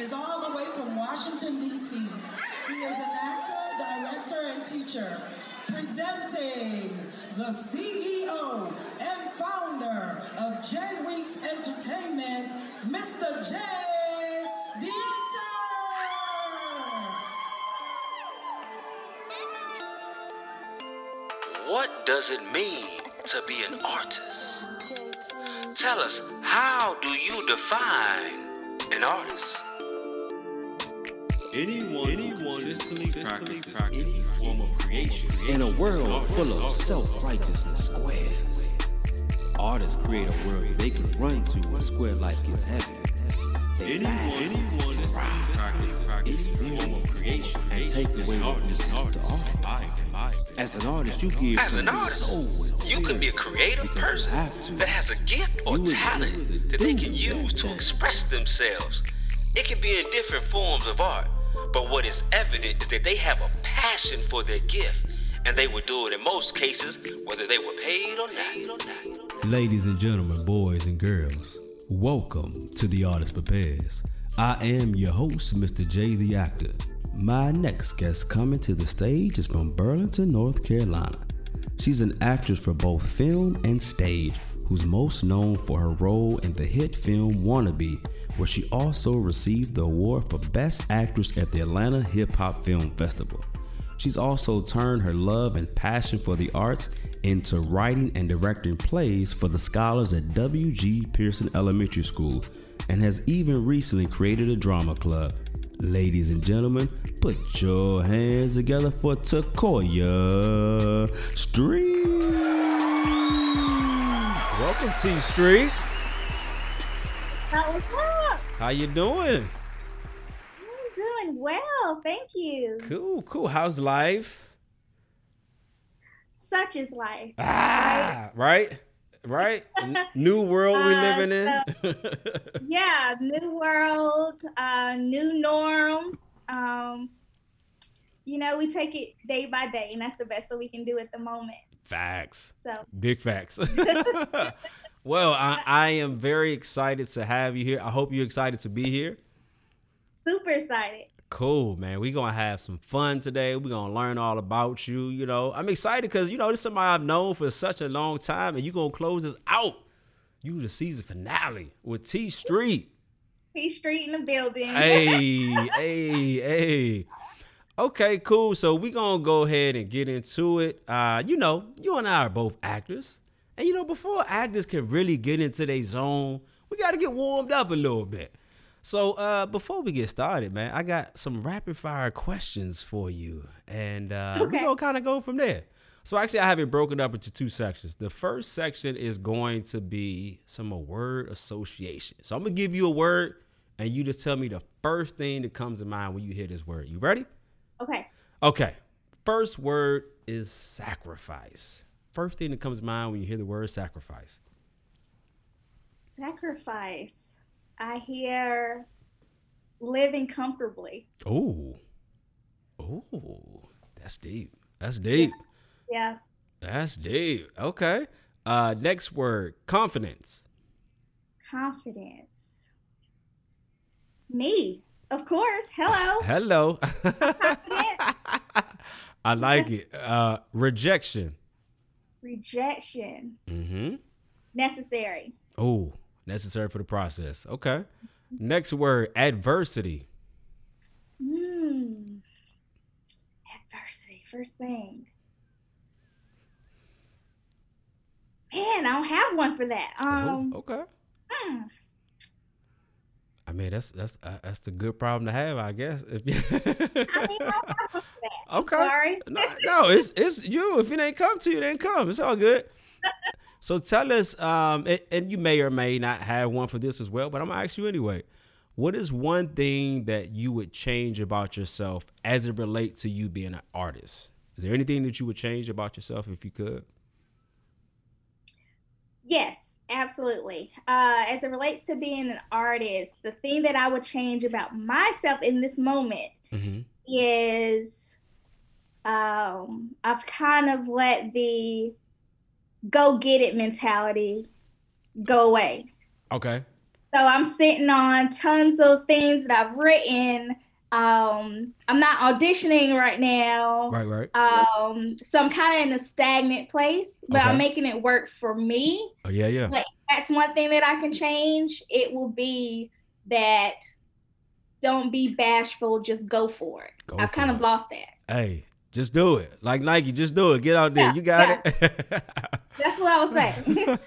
is all the way from Washington, D.C. He is an actor, director, and teacher. Presenting the CEO and founder of J Weeks Entertainment, Mr. J. Actor. What does it mean to be an artist? Tell us, how do you define an artist? Anyone, Anyone consistently, practices, any form of creation In a world full of self-righteousness squares, artists create a world they can run to when square life gets heavy. They Anyone, laugh, anyone that cry, practices, practices a form of creation and take away an what we have to offer. in my, in my opinion. As an artist, you give As an artist, soul You can be a creative person have to. that has a gift or You talent that they can use to express themselves. It can be in different forms of art, but what is evident is that they have a passion for their gift, and they would do it in most cases, whether they were paid or not. Ladies and gentlemen, boys and girls, welcome to The Artist Prepares. I am your host, Mr. J the Actor. My next guest coming to the stage is from Burlington, North Carolina. She's an actress for both film and stage, who's most known for her role in the hit film Wanna Be, where she also received the award for Best Actress at the Atlanta Hip Hop Film Festival. She's also turned her love and passion for the arts into writing and directing plays for the scholars at W.G. Pearson Elementary School and has even recently created a drama club. Ladies and gentlemen, put your hands together for Taquoia Street. Welcome T Street. How was up? How you doing? I'm doing well, thank you. Cool, cool. How's life? Such is life. Ah, right? Right? N- New world we Uh, living in. Yeah, new world, uh, new norm. Um, you know, we take it day by day, and that's the best that we can do at the moment. Facts. So, Big facts. well, I, I am very excited to have you here. I hope you're excited to be here. super excited. Cool, man. We're gonna have some fun today. We're gonna learn all about you. You know, I'm excited because you know this is somebody I've known for such a long time, and you're gonna close this out. You the season finale with T Street. T Street in the building. hey, hey, hey. Okay, cool. So we're gonna go ahead and get into it. Uh, you know, you and I are both actors, and you know, before actors can really get into their zone, we gotta get warmed up a little bit. So uh, before we get started, man, I got some rapid fire questions for you, and uh, Okay. gonna kind of go from there. So actually, I have it broken up into two sections. The first section is going to be some word association. So I'm gonna give you a word, and you just tell me the first thing that comes to mind when you hear this word. You ready? Okay. Okay. First word is sacrifice. First thing that comes to mind when you hear the word sacrifice. Sacrifice. I hear living comfortably. Oh, oh, that's deep. That's deep. Yeah. That's deep. Okay. Uh, next word, confidence. Confidence. Me, of course. Hello. Hello. Confidence. I like it. Uh, rejection. Rejection. Mm-hmm. Necessary. Oh, necessary for the process. Okay. Next word, adversity. Hmm. Adversity. First thing. Man, I don't have one for that. Um. oh, okay. hmm. I mean, that's that's uh, that's the good problem to have, I guess. If you I mean, I don't have one for that. okay, Sorry. no, no, it's it's you. If it ain't come to you, it ain't come. It's all good. so tell us, um, and, and you may or may not have one for this as well, but I'm gonna ask you anyway. What is one thing that you would change about yourself as it relates to you being an artist? Is there anything that you would change about yourself if you could? Yes, absolutely. Uh, as it relates to being an artist, the thing that I would change about myself in this moment Mm-hmm. is um, I've kind of let the go get it mentality go away. Okay. So I'm sitting on tons of things that I've written. Um, I'm not auditioning right now. Right, right. Um, so I'm kind of in a stagnant place, but Okay. I'm making it work for me. Oh yeah, yeah. Like that's one thing that I can change. It will be that don't be bashful, just go for it. Go I've kind of lost that. Hey, just do it. Like Nike, just do it. Get out there. Yeah, you got it. That's what I was saying.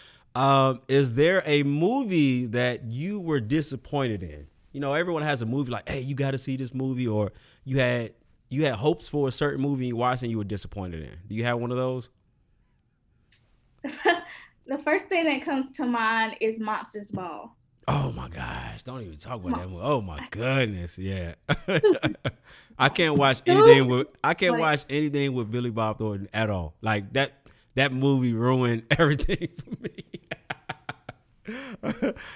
um, is there a movie that you were disappointed in? You know, everyone has a movie like, hey, you got to see this movie, or you had you had hopes for a certain movie you watched and you were disappointed in. Do you have one of those? the first thing that comes to mind is Monster's Ball. Oh my gosh! Don't even talk about that movie. Oh my goodness, yeah. I can't watch anything with I can't Like- watch anything with Billy Bob Thornton at all. Like that that movie ruined everything for me.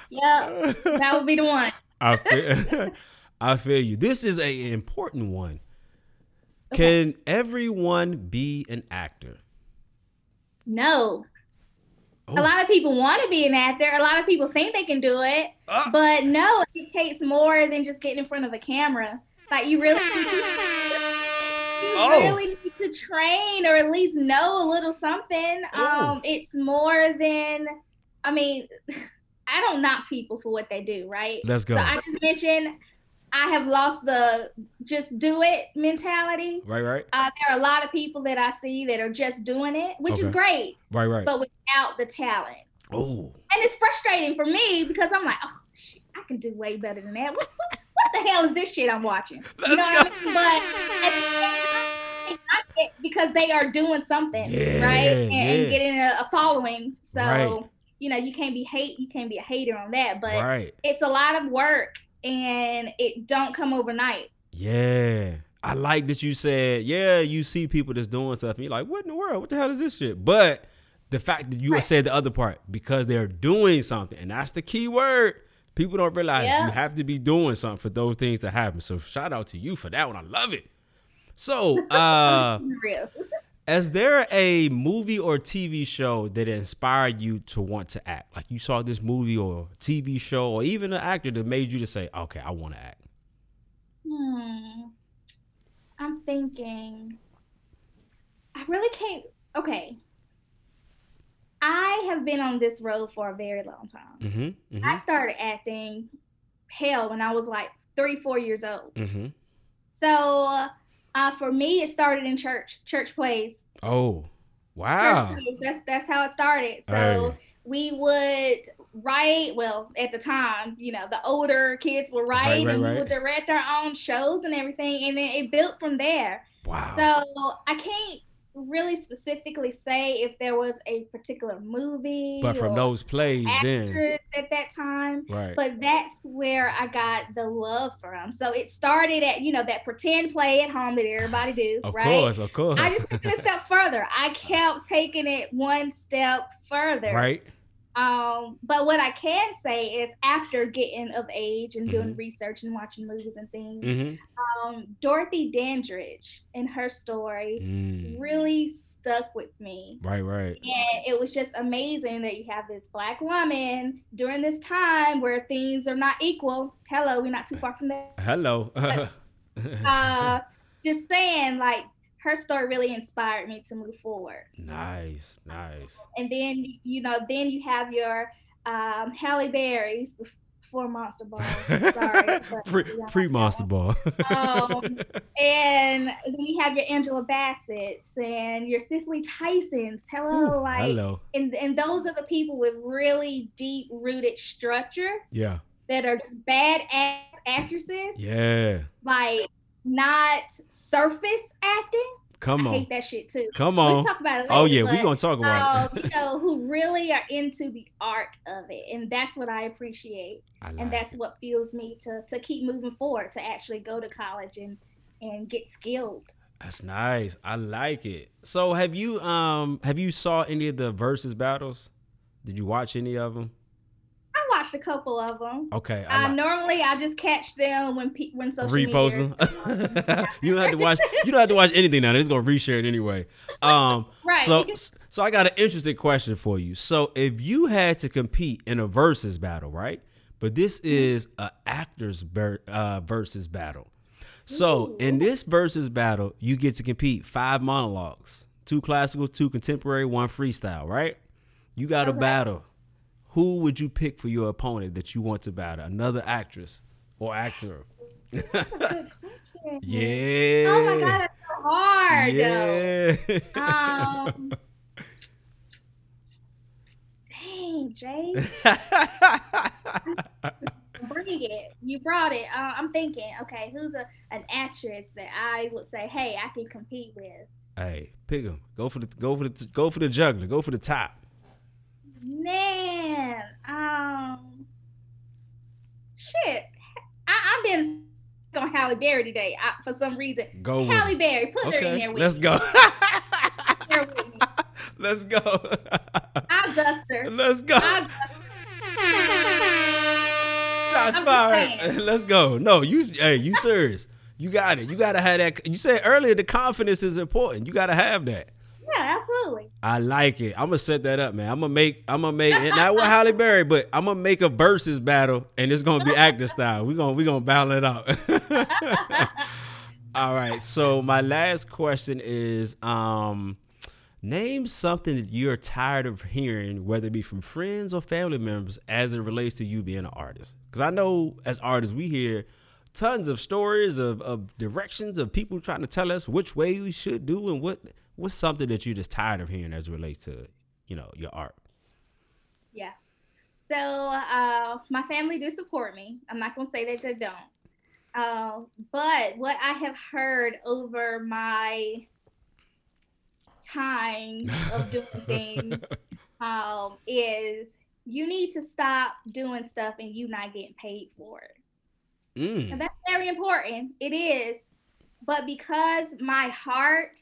Yeah, that would be the one. I feel, I feel you. This is a important one. Can everyone be an actor? No. Oh. A lot of people want to be an actor. A lot of people think they can do it, Ah. but no, it takes more than just getting in front of a camera. Like you really, you Oh. really need to train or at least know a little something. Oh. Um, it's more than, I mean, I don't knock people for what they do, right? Let's go. So I just mentioned I have lost the just do it mentality. Right, right, Uh, there are a lot of people that I see that are just doing it, which is great, right, right. but without the talent. Oh, And it's frustrating for me because I'm like, oh, shit, I can do way better than that. What, what, what the hell is this shit I'm watching? You know what I mean? But at the same time, it's not it- because they are doing something, Yeah, right? And, and getting a, a following. So, Right. You know, you can't be hate, you can't be a hater on that. But right. it's a lot of work and it don't come overnight. Yeah. I like that you said, yeah, you see people that's doing stuff and you're like, what in the world? What the hell is this shit? But the fact that you Right. said the other part, because they're doing something, and that's the key word. People don't realize Yeah. you have to be doing something for those things to happen. So shout out to you for that one. I love it. So, uh. Is there a movie or TV show that inspired you to want to act? Like you saw this movie or TV show or even an actor that made you to say, okay, I want to act. Hmm. I'm thinking. I really can't. Okay. I have been on this road for a very long time. Mm-hmm. I started acting, hell, when I was like three, four years old. Mm-hmm. So, uh, for me, it started in church, church plays. Oh, wow. plays. That's that's how it started. So Hey. we would write. Well, at the time, you know, the older kids would write, right, and right. we would direct our own shows and everything, and then it built from there. Wow. So I can't really specifically say if there was a particular movie, but from those plays, then at that time. right. But that's where I got the love from. So it started at you know that pretend play at home that everybody do, of right? Of course, of course. I just took it a step further. I kept taking it one step further. right. Um, but what I can say is after getting of age and doing Mhm. research and watching movies and things, Mm-hmm. um, Dorothy Dandridge and her story Mm. really stuck with me. Right, right. And it was just amazing that you have this black woman during this time where things are not equal. Hello, we're not too far from that. Hello. Uh, just saying, like, her story really inspired me to move forward. nice, nice. And then, you know, then you have your um, Halle Berry's before Monster Ball. Sorry. pre we don't pre monster ball. Um, and then you have your Angela Bassett's and your Cicely Tyson's. Hello, Ooh, like, hello. and and those are the people with really deep rooted structure Yeah. that are bad ass actresses, Yeah. like not surface acting. Come on. I hate that shit too. Come on. can talk about it. Oh yeah, we but, gonna talk about um, it. you know, who really are into the art of it, and that's what I appreciate, I like and that's it. what fuels me to to keep moving forward, to actually go to college and and get skilled. That's nice. I like it. So have you um have you saw any of the versus battles? Did you watch any of them? Watched a couple of them. Okay. I Uh, normally, I just catch them when pe- when social repost them. you don't have to watch. You don't have to watch anything now. It's gonna reshare it anyway. Um, Right. So, so I got an interesting question for you. So, if you had to compete in a versus battle, right? but this is a actors ber- uh, versus battle. So in this versus battle, you get to compete five monologues, two classical, two contemporary, one freestyle. Right? You got to Okay. battle. Who would you pick for your opponent that you want to battle? Another actress or actor? Yeah. Oh my god, it's so hard. Yeah. Um, dang, Jay. Bring it. You brought it. Uh, I'm thinking, okay, who's a an actress that I would say, hey, I can compete with? hey, pick him. Go for the go for the go for the juggler. Go for the top. Man, um, shit. I, I've been on Halle Berry today I, for some reason. Go Halle. Berry, put her in there with let's me. go. There with me. let's go. I'll dust her. let's go. Dust Shots I'm fired. Let's go. No, you. Hey, you serious? You got it. You got to have that. You said earlier the confidence is important. You got to have that. Yeah, absolutely. I like it. I'm gonna set that up, man. I'm gonna make. I'm gonna make. Not with Halle Berry, but I'm gonna make a versus battle, and it's gonna be actor style. We gonna we gonna battle it out. All right. So my last question is, um, name something that you're tired of hearing, whether it be from friends or family members, as it relates to you being an artist. Because I know as artists, we hear tons of stories of, of directions of people trying to tell us which way we should do and what what's something that you're just tired of hearing as it relates to you know your art. Yeah. So uh, my family do support me. I'm not gonna say that they don't. Uh, but what I have heard over my time of doing things um, is you need to stop doing stuff and you not getting paid for it. Mm. And that's very important. It is. But because my heart,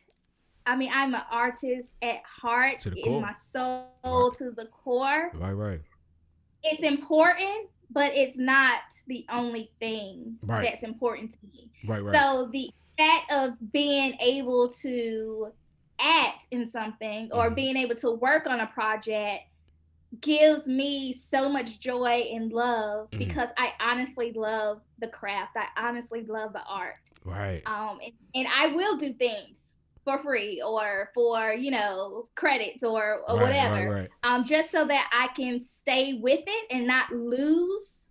I mean, I'm an artist at heart, in core. my soul Right. to the core. Right, right. It's important, but it's not the only thing Right. that's important to me. Right, right. So the fact of being able to act in something or Mhm. being able to work on a project gives me so much joy and love Mhm. because I honestly love the craft. I honestly love the art. right. Um, and, and I will do things for free or for you know credits or, or right, whatever Right, right. um just so that i can stay with it and not lose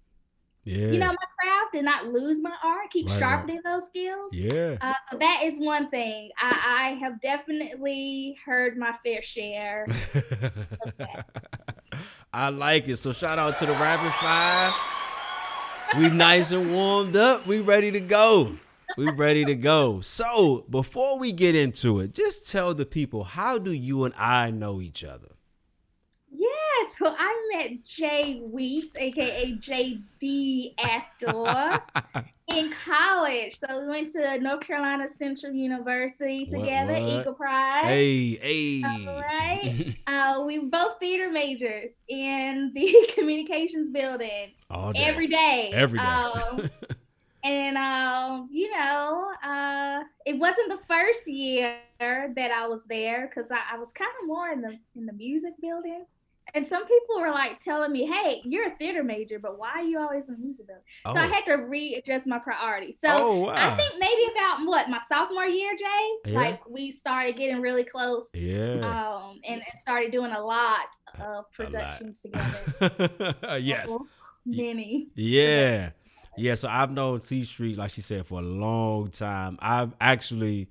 Yeah. you know my craft and not lose my art keep sharpening those skills yeah. uh, so that is one thing I, I have definitely heard my fair share I like it. So shout out to the rapid fire. We nice and warmed up. We ready to go. We ready to go. So before we get into it, just tell the people how do you and I know each other? yes so i met jay weeks aka jd actor in college so we went to north carolina central university What, together what? eagle pride Hey, hey. All right. Uh, we were both theater majors in the communications building All day. every day. Every day. Um, and um, you know, uh, it wasn't the first year that I was there because I, I was kind of more in the in the music building. And some people were like telling me, "Hey, you're a theater major, but why are you always in the music building?" oh. So I had to readjust my priorities. So oh, wow. I think maybe about what my sophomore year, Jay, Yeah. like we started getting really close yeah. um, and, and started doing a lot of A lot. productions together. yes. Many. Yeah. Yeah, so I've known T Street, like she said, for a long time. I've actually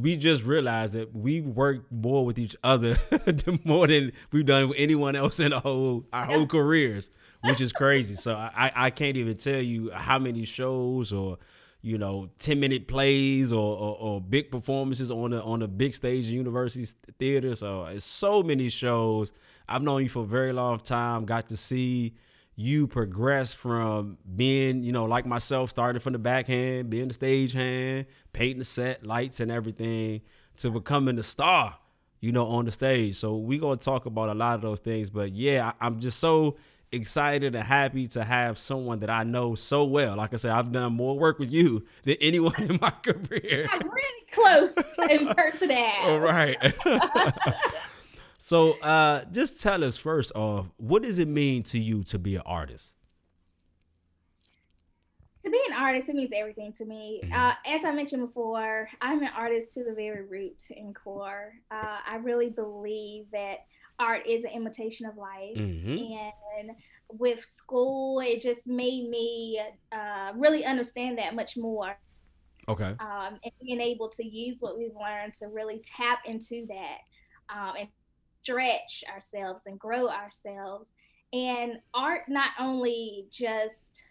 we just realized that we've worked more with each other more than we've done with anyone else in the whole our whole careers, which is crazy. So I, I can't even tell you how many shows or you know, 10 minute plays or, or, or big performances on the on the big stage in university theater. So it's so many shows. I've known you for a very long time, got to see you progress from being, you know, like myself, starting from the backhand, being the stage hand, painting the set, lights and everything, to becoming the star, you know, on the stage. So we're gonna talk about a lot of those things. But yeah, I, I'm just so excited and happy to have someone that I know so well. Like I said, I've done more work with you than anyone in my career. I'm really close in personality. All right. So uh just tell us first off, what does it mean to you to be an artist? To be an artist, it means everything to me. Mhm. Uh, as I mentioned before, I'm an artist to the very root and core. Uh, I really believe that art is an imitation of life. Mm-hmm. And with school, it just made me uh, really understand that much more. Okay. Um, and being able to use what we've learned to really tap into that um, and stretch ourselves and grow ourselves. And art not only just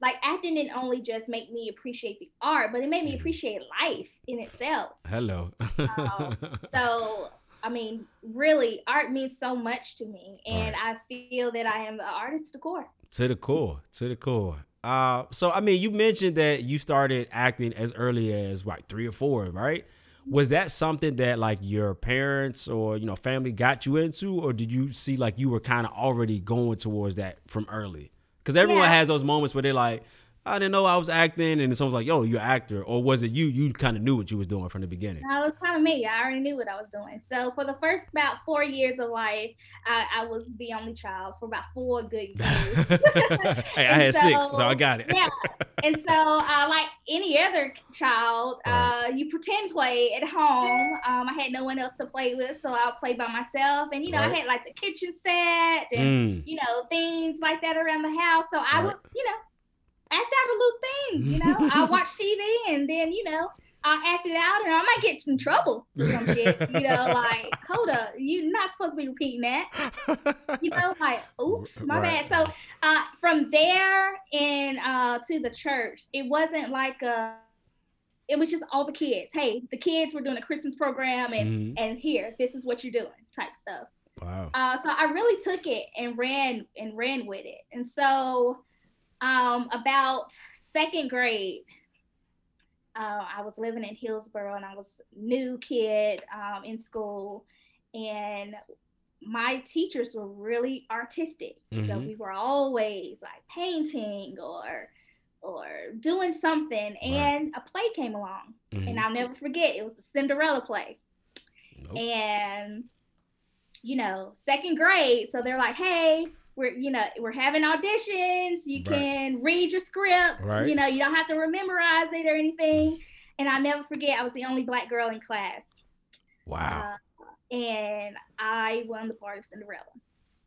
like acting didn't only just make me appreciate the art, but it made me Mhm. appreciate life in itself. Hello. Um, So, I mean, really, art means so much to me, and I feel that I am an artist to the core. to the core. To the core. Uh, so I mean, you mentioned that you started acting as early as like three or four, right? Was that something that like your parents or you know family got you into, or did you see like you were kind of already going towards that from early? Because everyone Yeah. has those moments where they're like, I didn't know I was acting, and someone's like, Yo, you're an actor, or was it you? You kind of knew what you was doing from the beginning. That was kind of me. I already knew what I was doing. So for the first about four years of life, I, I was the only child for about four good years. hey, I had six, so so- I got it. yeah. And so, uh, like any other child, uh, you pretend play at home. Um, I had no one else to play with, so I'll play by myself. And you know, Right. I had like the kitchen set and Mm. you know things like that around the house. So I Right. would, you know, act out a little thing. You know, I'll watch TV and then you know. I'll act it out and I might get in trouble for some shit. You know, like, hold up, you're not supposed to be repeating that you know, like, oops, my Right. bad. So uh, from there and uh, to the church, it wasn't like a, it was just all the kids. Hey, the kids were doing a Christmas program, and Mhm. and here, this is what you're doing, type stuff. Wow. Uh, so I really took it and ran and ran with it. And so um, about second grade, uh, I was living in Hillsborough and I was new kid um, in school, and my teachers were really artistic. So Mhm. we were always like painting or or doing something, and a play came along, Mhm. and I'll never forget. It was the Cinderella play Nope. and you know second grade so they're like hey we're you know we're having auditions you Right. can read your script Right. you know you don't have to memorize it or anything and i'll never forget i was the only black girl in class Wow. uh, and i won the part of cinderella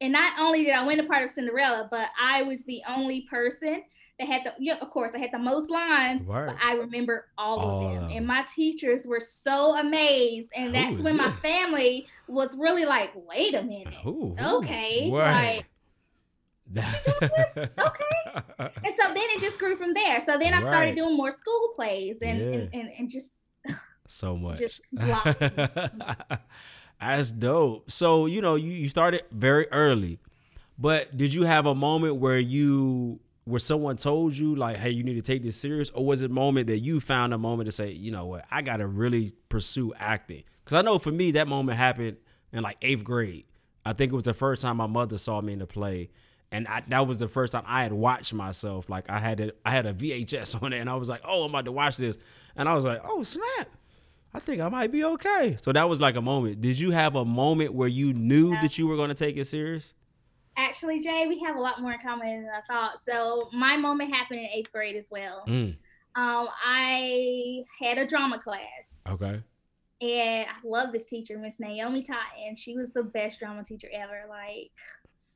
and not only did i win the part of cinderella but i was the only person that had the you know, of course i had the most lines Right. but I remember all, All of them. And my teachers were so amazed. And that's when my family was really like, wait a minute. Ooh, Okay, Right. okay. And so then it just grew from there. So then I Right. started doing more school plays and, Yeah. and, and, and just so much. Just. That's dope. So, you know, you, you started very early, but did you have a moment where you where someone told you like, hey, you need to take this serious? Or was it a moment that you found a moment to say, you know what, I gotta really pursue acting? Because I know for me that moment happened in like eighth grade. I think it was the first time my mother saw me in the play. And I, that was the first time I had watched myself. Like I had it, I had a VHS on it, and I was like, "Oh, I'm about to watch this," and I was like, "Oh snap! I think I might be okay." So that was like a moment. Did you have a moment where you knew Yeah. that you were going to take it serious? actually, Jay, we have a lot more in common than I thought. So my moment happened in eighth grade as well. Mm, Um, I had a drama class. okay. And I love this teacher, Miss Naomi Totten. She was the best drama teacher ever. Like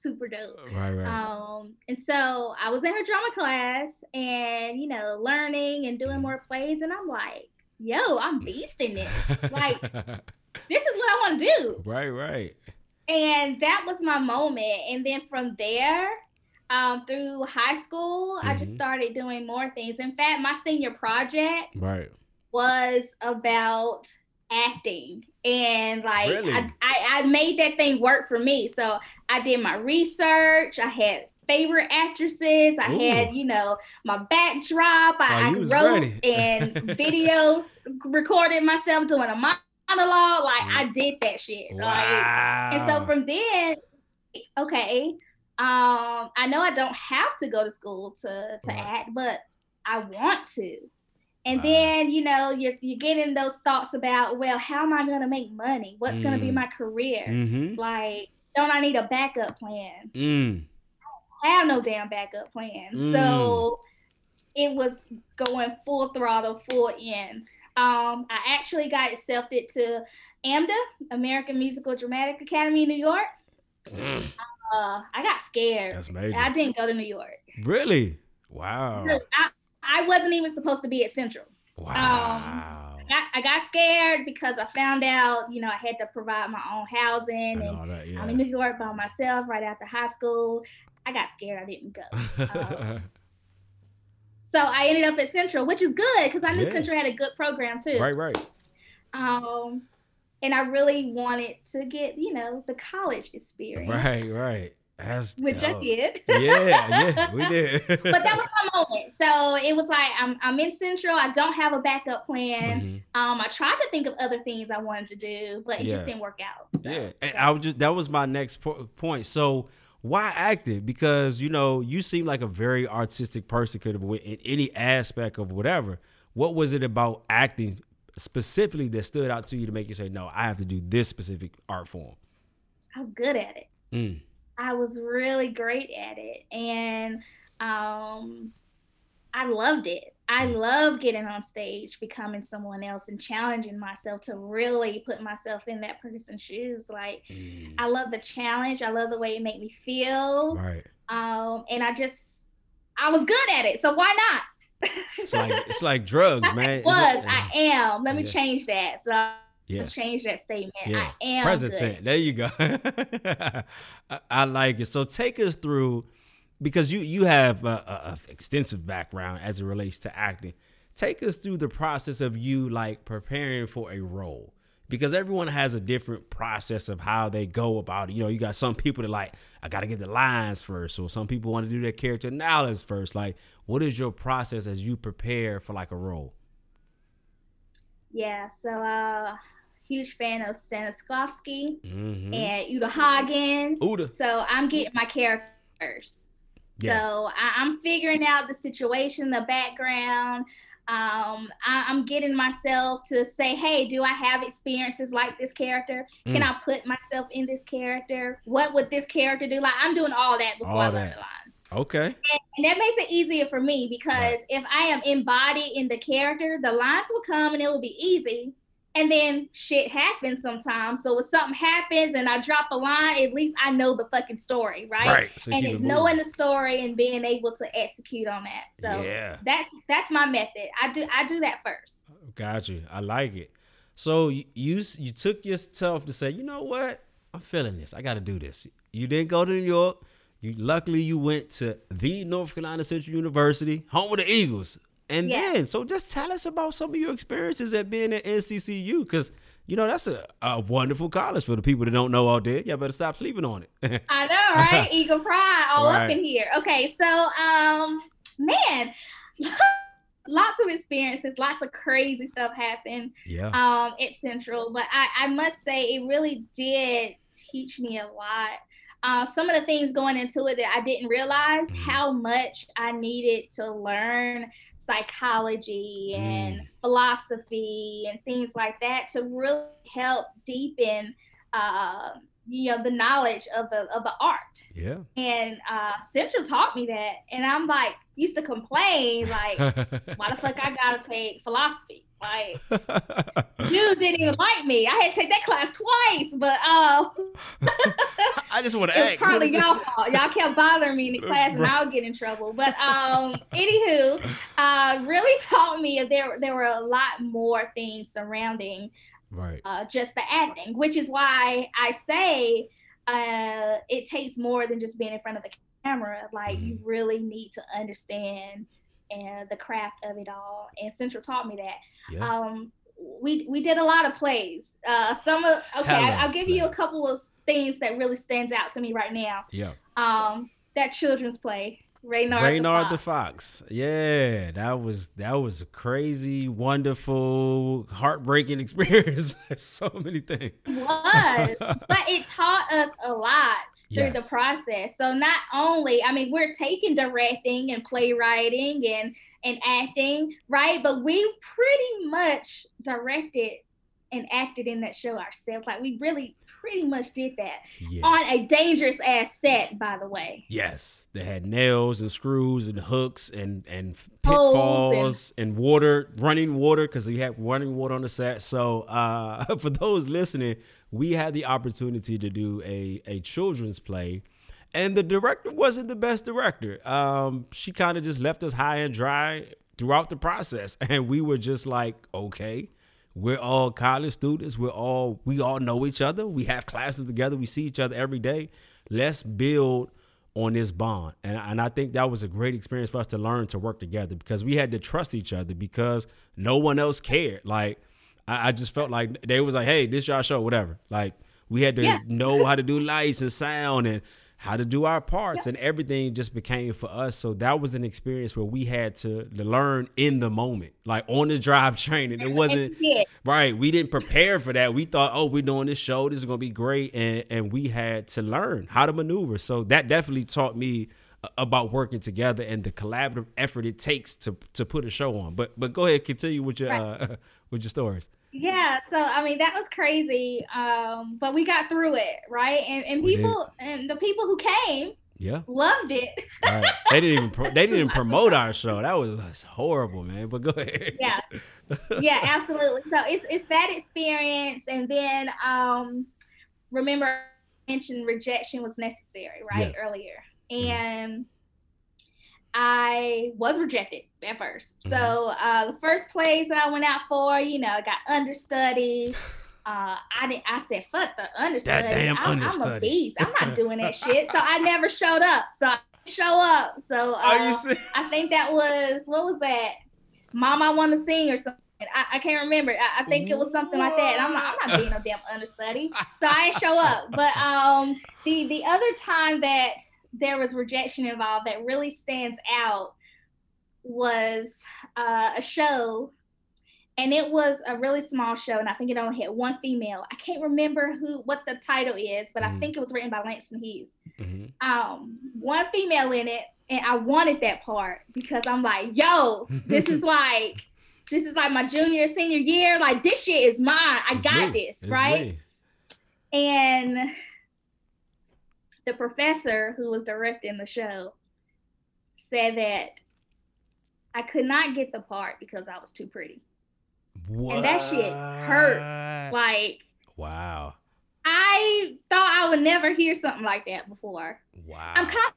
super dope. Right, right. Um, and so I was in her drama class and, you know, learning and doing more plays. And I'm like, yo, I'm beasting this. like- This is what I want to do. right, right. And that was my moment. And then from there, um, through high school, I just Mhm. started doing more things. In fact, my senior project Right. was about acting and like Really? I, I i made that thing work for me. So i did my research. I had favorite actresses. I had you know my backdrop. Oh, i, I you was wrote ready. and video recorded myself doing a monologue. Like i did that shit. Like Wow. and so from then okay um i know i don't have to go to school to to Right. act but i want to and then you know you're, you're getting those thoughts about well how am i going to make money what's going to be Mm. my career Mm-hmm. like don't i need a backup plan Mm. I have no damn backup plan Mm. so it was going full throttle, full in. Um, I actually got accepted to AMDA, American Musical Dramatic Academy in New York. Mm. Uh, I got scared. That's major. I didn't go to New York. Really? Wow. I, I wasn't even supposed to be at Central. Wow. I got, I got scared because I found out, you know, I had to provide my own housing and and that, yeah. I'm in New York by myself right after high school. I got scared. I didn't go. Um, so I ended up at Central, which is good because I knew Yeah. Central had a good program too. right, right. Um, and I really wanted to get, you know, the college experience, Right, right. That's which I did. Yeah, yeah, we did. but that was my moment. So it was like I'm I'm in Central. I don't have a backup plan. Mhm. Um, I tried to think of other things I wanted to do, but it Yeah. just didn't work out. So, Yeah, and I was just that was my next po- point. So why acting? Because you know you seem like a very artistic person, could have went in any aspect of whatever. What was it about acting specifically that stood out to you to make you say, "No, I have to do this specific art form"? I was good at it. Mm. I was really great at it, and um, I loved it. I love getting on stage, becoming someone else, and challenging myself to really put myself in that person's shoes. Like Mm. I love the challenge. I love the way it made me feel. Right. Um, and I just I was good at it, so why not? It's like it's like drugs, man. I was. like- I am. Let me change that. So yeah. let's change that statement. Yeah. I am Present tense. There you go. I, I like it. So take us through because you you have a, a, extensive background as it relates to acting. Take us through the process of you like preparing for a role. Because everyone has a different process of how they go about it. You know, you got some people that like, I gotta get the lines first, or some people want to do their character analysis first. Like, what is your process as you prepare for like a role? Yeah. So uh, huge fan of Stanislavski Mm-hmm. and Uta Hagen. Uda. So I'm getting my character first. Yeah. So I, I'm figuring out the situation, the background. Um, I, I'm getting myself to say, hey, do I have experiences like this character? Can Mm. I put myself in this character? What would this character do? Like I'm doing all that before All I learn that. the lines. Okay. And that makes it easier for me because if I am embodied in the character, the lines will come and it will be easy. And then shit happens sometimes. So if something happens and I drop a line, at least I know the fucking story, right? Right. So and it's it knowing the story and being able to execute on that. So yeah. that's that's my method. I do I do that first. Got you. I like it. So you you, you took yourself to say, you know what? I'm feeling this. I got to do this. You didn't go to New York. You luckily you went to the North Carolina Central University, home of the Eagles. And Yeah. then, so just tell us about some of your experiences at being at NCCU, because you know that's a, a wonderful college for the people that don't know out there. Y'all better stop sleeping on it. I know, right? Eagle pride all Right. up in here. Okay, so um, man, lots of experiences, lots of crazy stuff happened yeah. um at Central, but I, I must say it really did teach me a lot. Uh, some of the things going into it that I didn't realize Mhm. how much I needed to learn psychology and Mm. philosophy and things like that to really help deepen uh, you know the knowledge of the of the art yeah. and uh central taught me that and i'm like used to complain like why the fuck i gotta take philosophy like dude didn't even like me i had to take that class twice but uh I just want to it was probably y'all fault. Y'all kept bothering me in the class, and I would get in trouble. But um, anywho, uh, really taught me there there were a lot more things surrounding Right. uh, just the acting, which is why I say uh, it takes more than just being in front of the camera. Like you Mm-hmm. really need to understand and the craft of it all. And Central taught me that. Yeah. Um, we we did a lot of plays. Uh, some of okay, I, will give you a couple of things that really stands out to me right now. yeah. Um, that children's play, Reynard, Reynard the the Fox. Fox. Yeah, that was that was a crazy, wonderful, heartbreaking experience. so many things. was, but it taught us a lot through the process. So not only, I mean, we're taking directing and playwriting and and acting, right? But we pretty much directed and acted in that show ourselves. Like we really pretty much did that Yeah. on a dangerous ass set, by the way. Yes, they had nails and screws and hooks and and pitfalls and, water, running water because we had running water on the set. So uh, for those listening, we had the opportunity to do a a children's play, and the director wasn't the best director. Um, she kind of just left us high and dry throughout the process, and we were just like, okay. We're all college students. We're all we all know each other. We have classes together. We see each other every day. Let's build on this bond. And, and I think that was a great experience for us to learn to work together because we had to trust each other because no one else cared. Like I, I just felt like they was like, hey, this y'all show, whatever. Like we had to Yeah. know how to do lights and sound and how to do our parts and everything just became for us. So that was an experience where we had to, learn in the moment, like on the job training. It wasn't right. We didn't prepare for that. We thought, oh, we're doing this show. This is gonna be great, and and we had to learn how to maneuver. So that definitely taught me about working together and the collaborative effort it takes to to put a show on. But but go ahead, continue with your uh, with your stories. Yeah, so I mean that was crazy, um, but we got through it, right? And and We did. people and the people who came Yeah, loved it. right. they didn't even pro- they didn't even promote our show. That was that's horrible, man. But go ahead. yeah, yeah, absolutely. So it's it's that experience, and then um, remember I mentioned rejection was necessary, right earlier, and I was rejected at first. So uh, the first place that I went out for, you know, I got understudy. Uh, I didn't. I said, "Fuck the understudy. damn I'm, I'm a beast. I'm not doing that shit." So I never showed up. So I didn't show up. So uh, Are you serious? I think that was what was that? Mom, I want to sing or something. I, I can't remember. I, I think it was something like that. And I'm not, I'm not being no damn understudy, so I ain't show up. But um, the the other time that there was rejection involved that really stands out was uh, a show, and it was a really small show, and I think it only had one female. I can't remember who what the title is, but I Mhm. think it was written by Langston Hughes Mhm. um one female in it and I wanted that part because I'm like, yo, this is like this is like my junior senior year. Like this shit is mine. I It's got me. this, It's right? me. And the professor who was directing the show said that I could not get the part because I was too pretty. What? that shit hurt. Like wow. I thought I would never hear something like that before. Wow. I'm confident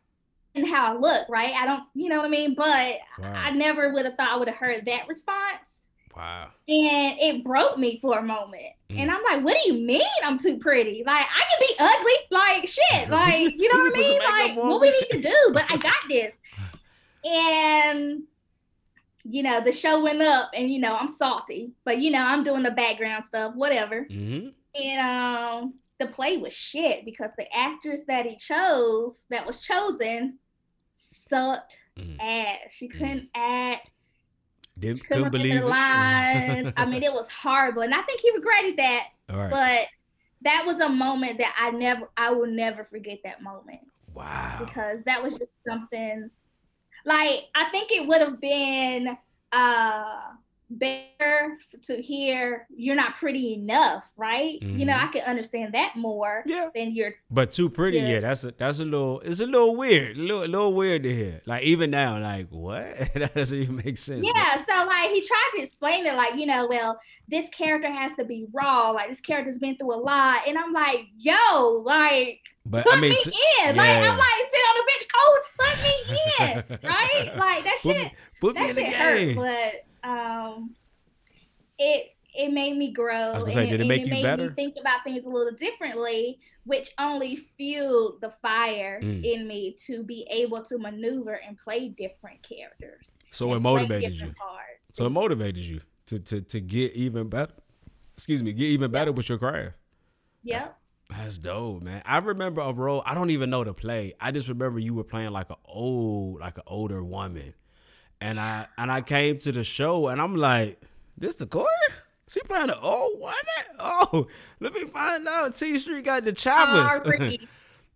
in how I look, right? I don't, you know what I mean? But Wow. I never would have thought I would have heard that response. Wow. And it broke me for a moment. Mm. And I'm like, what do you mean I'm too pretty? Like, I can be ugly. Like, shit. Like, you know what I mean? Like, what we need to do? But I got this. And, you know, the show went up and, you know, I'm salty. But, you know, I'm doing the background stuff, whatever. hmm And um, the play was shit because the actress that he chose, that was chosen, sucked Mm. ass. She couldn't act. Didn't, couldn't couldn't believe it. lines. I mean, it was horrible, and I think he regretted that. Right. But that was a moment that I never, I will never forget that moment wow. because that was just something. Like I think it would have been uh better to hear you're not pretty enough, right? You know, Mhm. I can understand that more Yeah. than you're But too pretty, yeah. Yeah. That's a that's a little it's a little weird, a little, a little weird to hear. Like even now, like what? that doesn't even make sense. but- Yeah, so like he tried to explain it, like, you know, well, this character has to be raw, like this character's been through a lot. And I'm like, yo, like, But put I mean, me t- in. Like. I'm like, sit on the bench, coach, put me in. right? Like that put shit, put me that shit hurt. But um it it made me grow. was gonna and say, did it make you made better? me think about things a little differently, which only fueled the fire Mm. in me to be able to maneuver and play different characters. So it motivated you. Parts. So it motivated you to to to get even better. Excuse me, get even better with your craft. Yep. That's dope, man. I remember a role. I don't even know the play. I just remember you were playing like an old, like an older woman, and I and I came to the show and I'm like, this the core? She playing an old woman? Oh, let me find out. T Street got the choppers.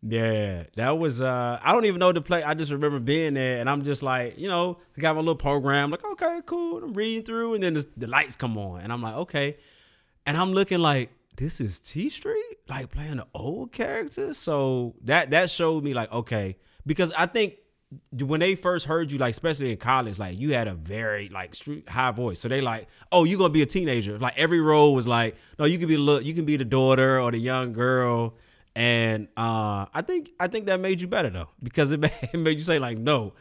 Yeah, that was uh I don't even know the play. I just remember being there and I'm just like, you know, I got my little program, like, okay, cool. I'm reading through and then the, the lights come on and I'm like, okay. and I'm looking like this is T Street, like playing the old character. So that that showed me like okay, because I think when they first heard you, like especially in college, like you had a very like street high voice. So they like, oh, you're gonna be a teenager. Like every role was like, no, you can be look, you can be the daughter or the young girl. And uh, I think I think that made you better though, because it made, it made you say like, no,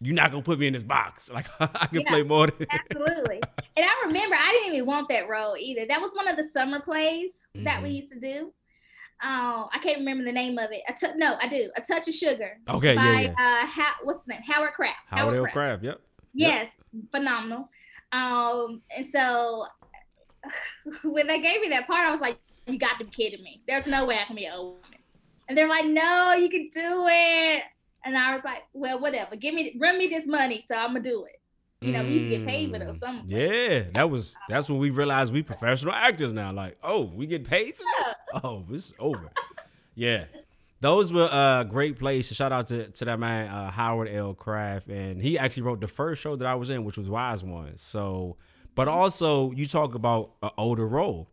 you're not gonna put me in this box. Like I can Yeah, play more than Absolutely. and I remember I didn't even want that role either. That was one of the summer plays that we Mhm. used to do. Um, I can't remember the name of it. A tou- no, I do. A touch of sugar. Okay, by, yeah, yeah. Uh, How, what's his name? Howard Craft. Howard L. Craft. Yep. Yes, phenomenal. Um, and so when they gave me that part, I was like, "You got to be kidding me! There's no way I can be an old woman." And they're like, "No, you can do it." And I was like, "Well, whatever. Give me, run me this money, so I'm gonna do it." You know, we used to get paid for those. Mm, Yeah, that was that's when we realized we professional actors now. Like, oh, we get paid for this? Oh, this is over. Yeah. Those were uh great plays. So shout out to, to that man uh, Howard L. Craft, and he actually wrote the first show that I was in, which was Wise Ones. So, but also you talk about an older role.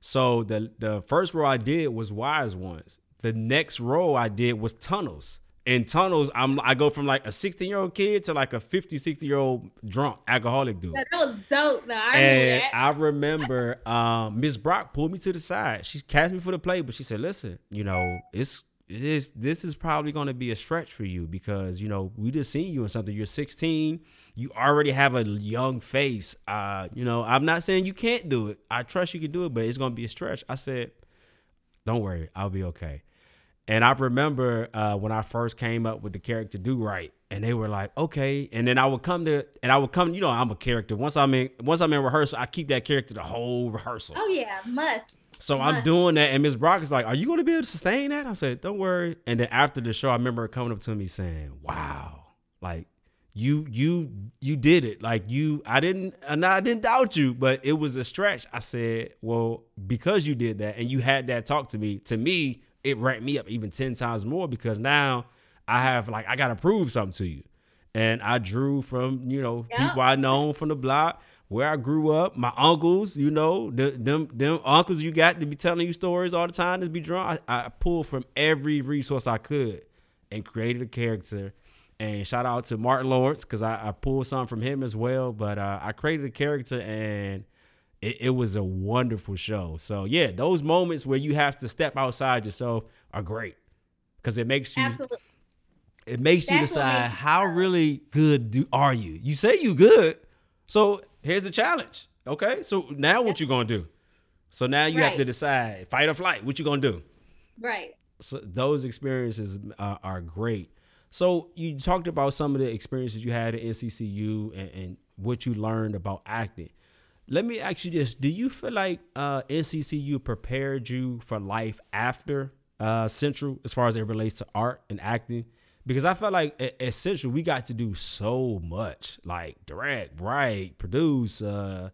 So the the first role I did was Wise Ones. The next role I did was Tunnels. In Tunnels, I'm I go from like a 16 year old kid to like a 50, 60 year old drunk alcoholic dude. That was dope. Though I And. I remember um, Miss Brock pulled me to the side. She cast me for the play, but she said, "Listen, you know, it's it is this is probably going to be a stretch for you because you know we just seen you in something. You're 16, you already have a young face. Uh, you know, I'm not saying you can't do it. I trust you can do it, but it's going to be a stretch." I said, "Don't worry, I'll be okay." And I remember uh, when I first came up with the character Do Right, and they were like, "Okay." And then I would come to, and I would come. You know, I'm a character. Once I'm in, once I'm in rehearsal, I keep that character the whole rehearsal. oh yeah, must. So I'm doing that, and Miss Brock is like, "Are you going to be able to sustain that?" I said, "Don't worry." And then after the show, I remember her coming up to me saying, "Wow, like you, you, you did it. Like you, I didn't, and I didn't doubt you, but it was a stretch." I said, "Well, because you did that, and you had that talk to me, to me, it ranked me up even ten times more because now I have like I got to prove something to you." And I drew from you know Yeah. people I known from the block where I grew up, my uncles, you know, the, them them uncles you got to be telling you stories all the time to be drawn. I, I pulled from every resource I could and created a character. And shout out to Martin Lawrence because I, I pulled some from him as well. But uh, I created a character and it, it was a wonderful show. So yeah, those moments where you have to step outside yourself are great because it makes you Absolutely. it makes you That's what decide makes you how really good do are you. You say you good, so here's the challenge. Okay, so now what you gonna do? So now you have to decide fight or flight. What you gonna do? Right. So those experiences uh, are great. So you talked about some of the experiences you had at NCCU and, and what you learned about acting. Let me ask you this: Do you feel like uh, NCCU prepared you for life after uh, Central, as far as it relates to art and acting? Because I felt like at, at Central we got to do so much, like direct, write, produce. Uh,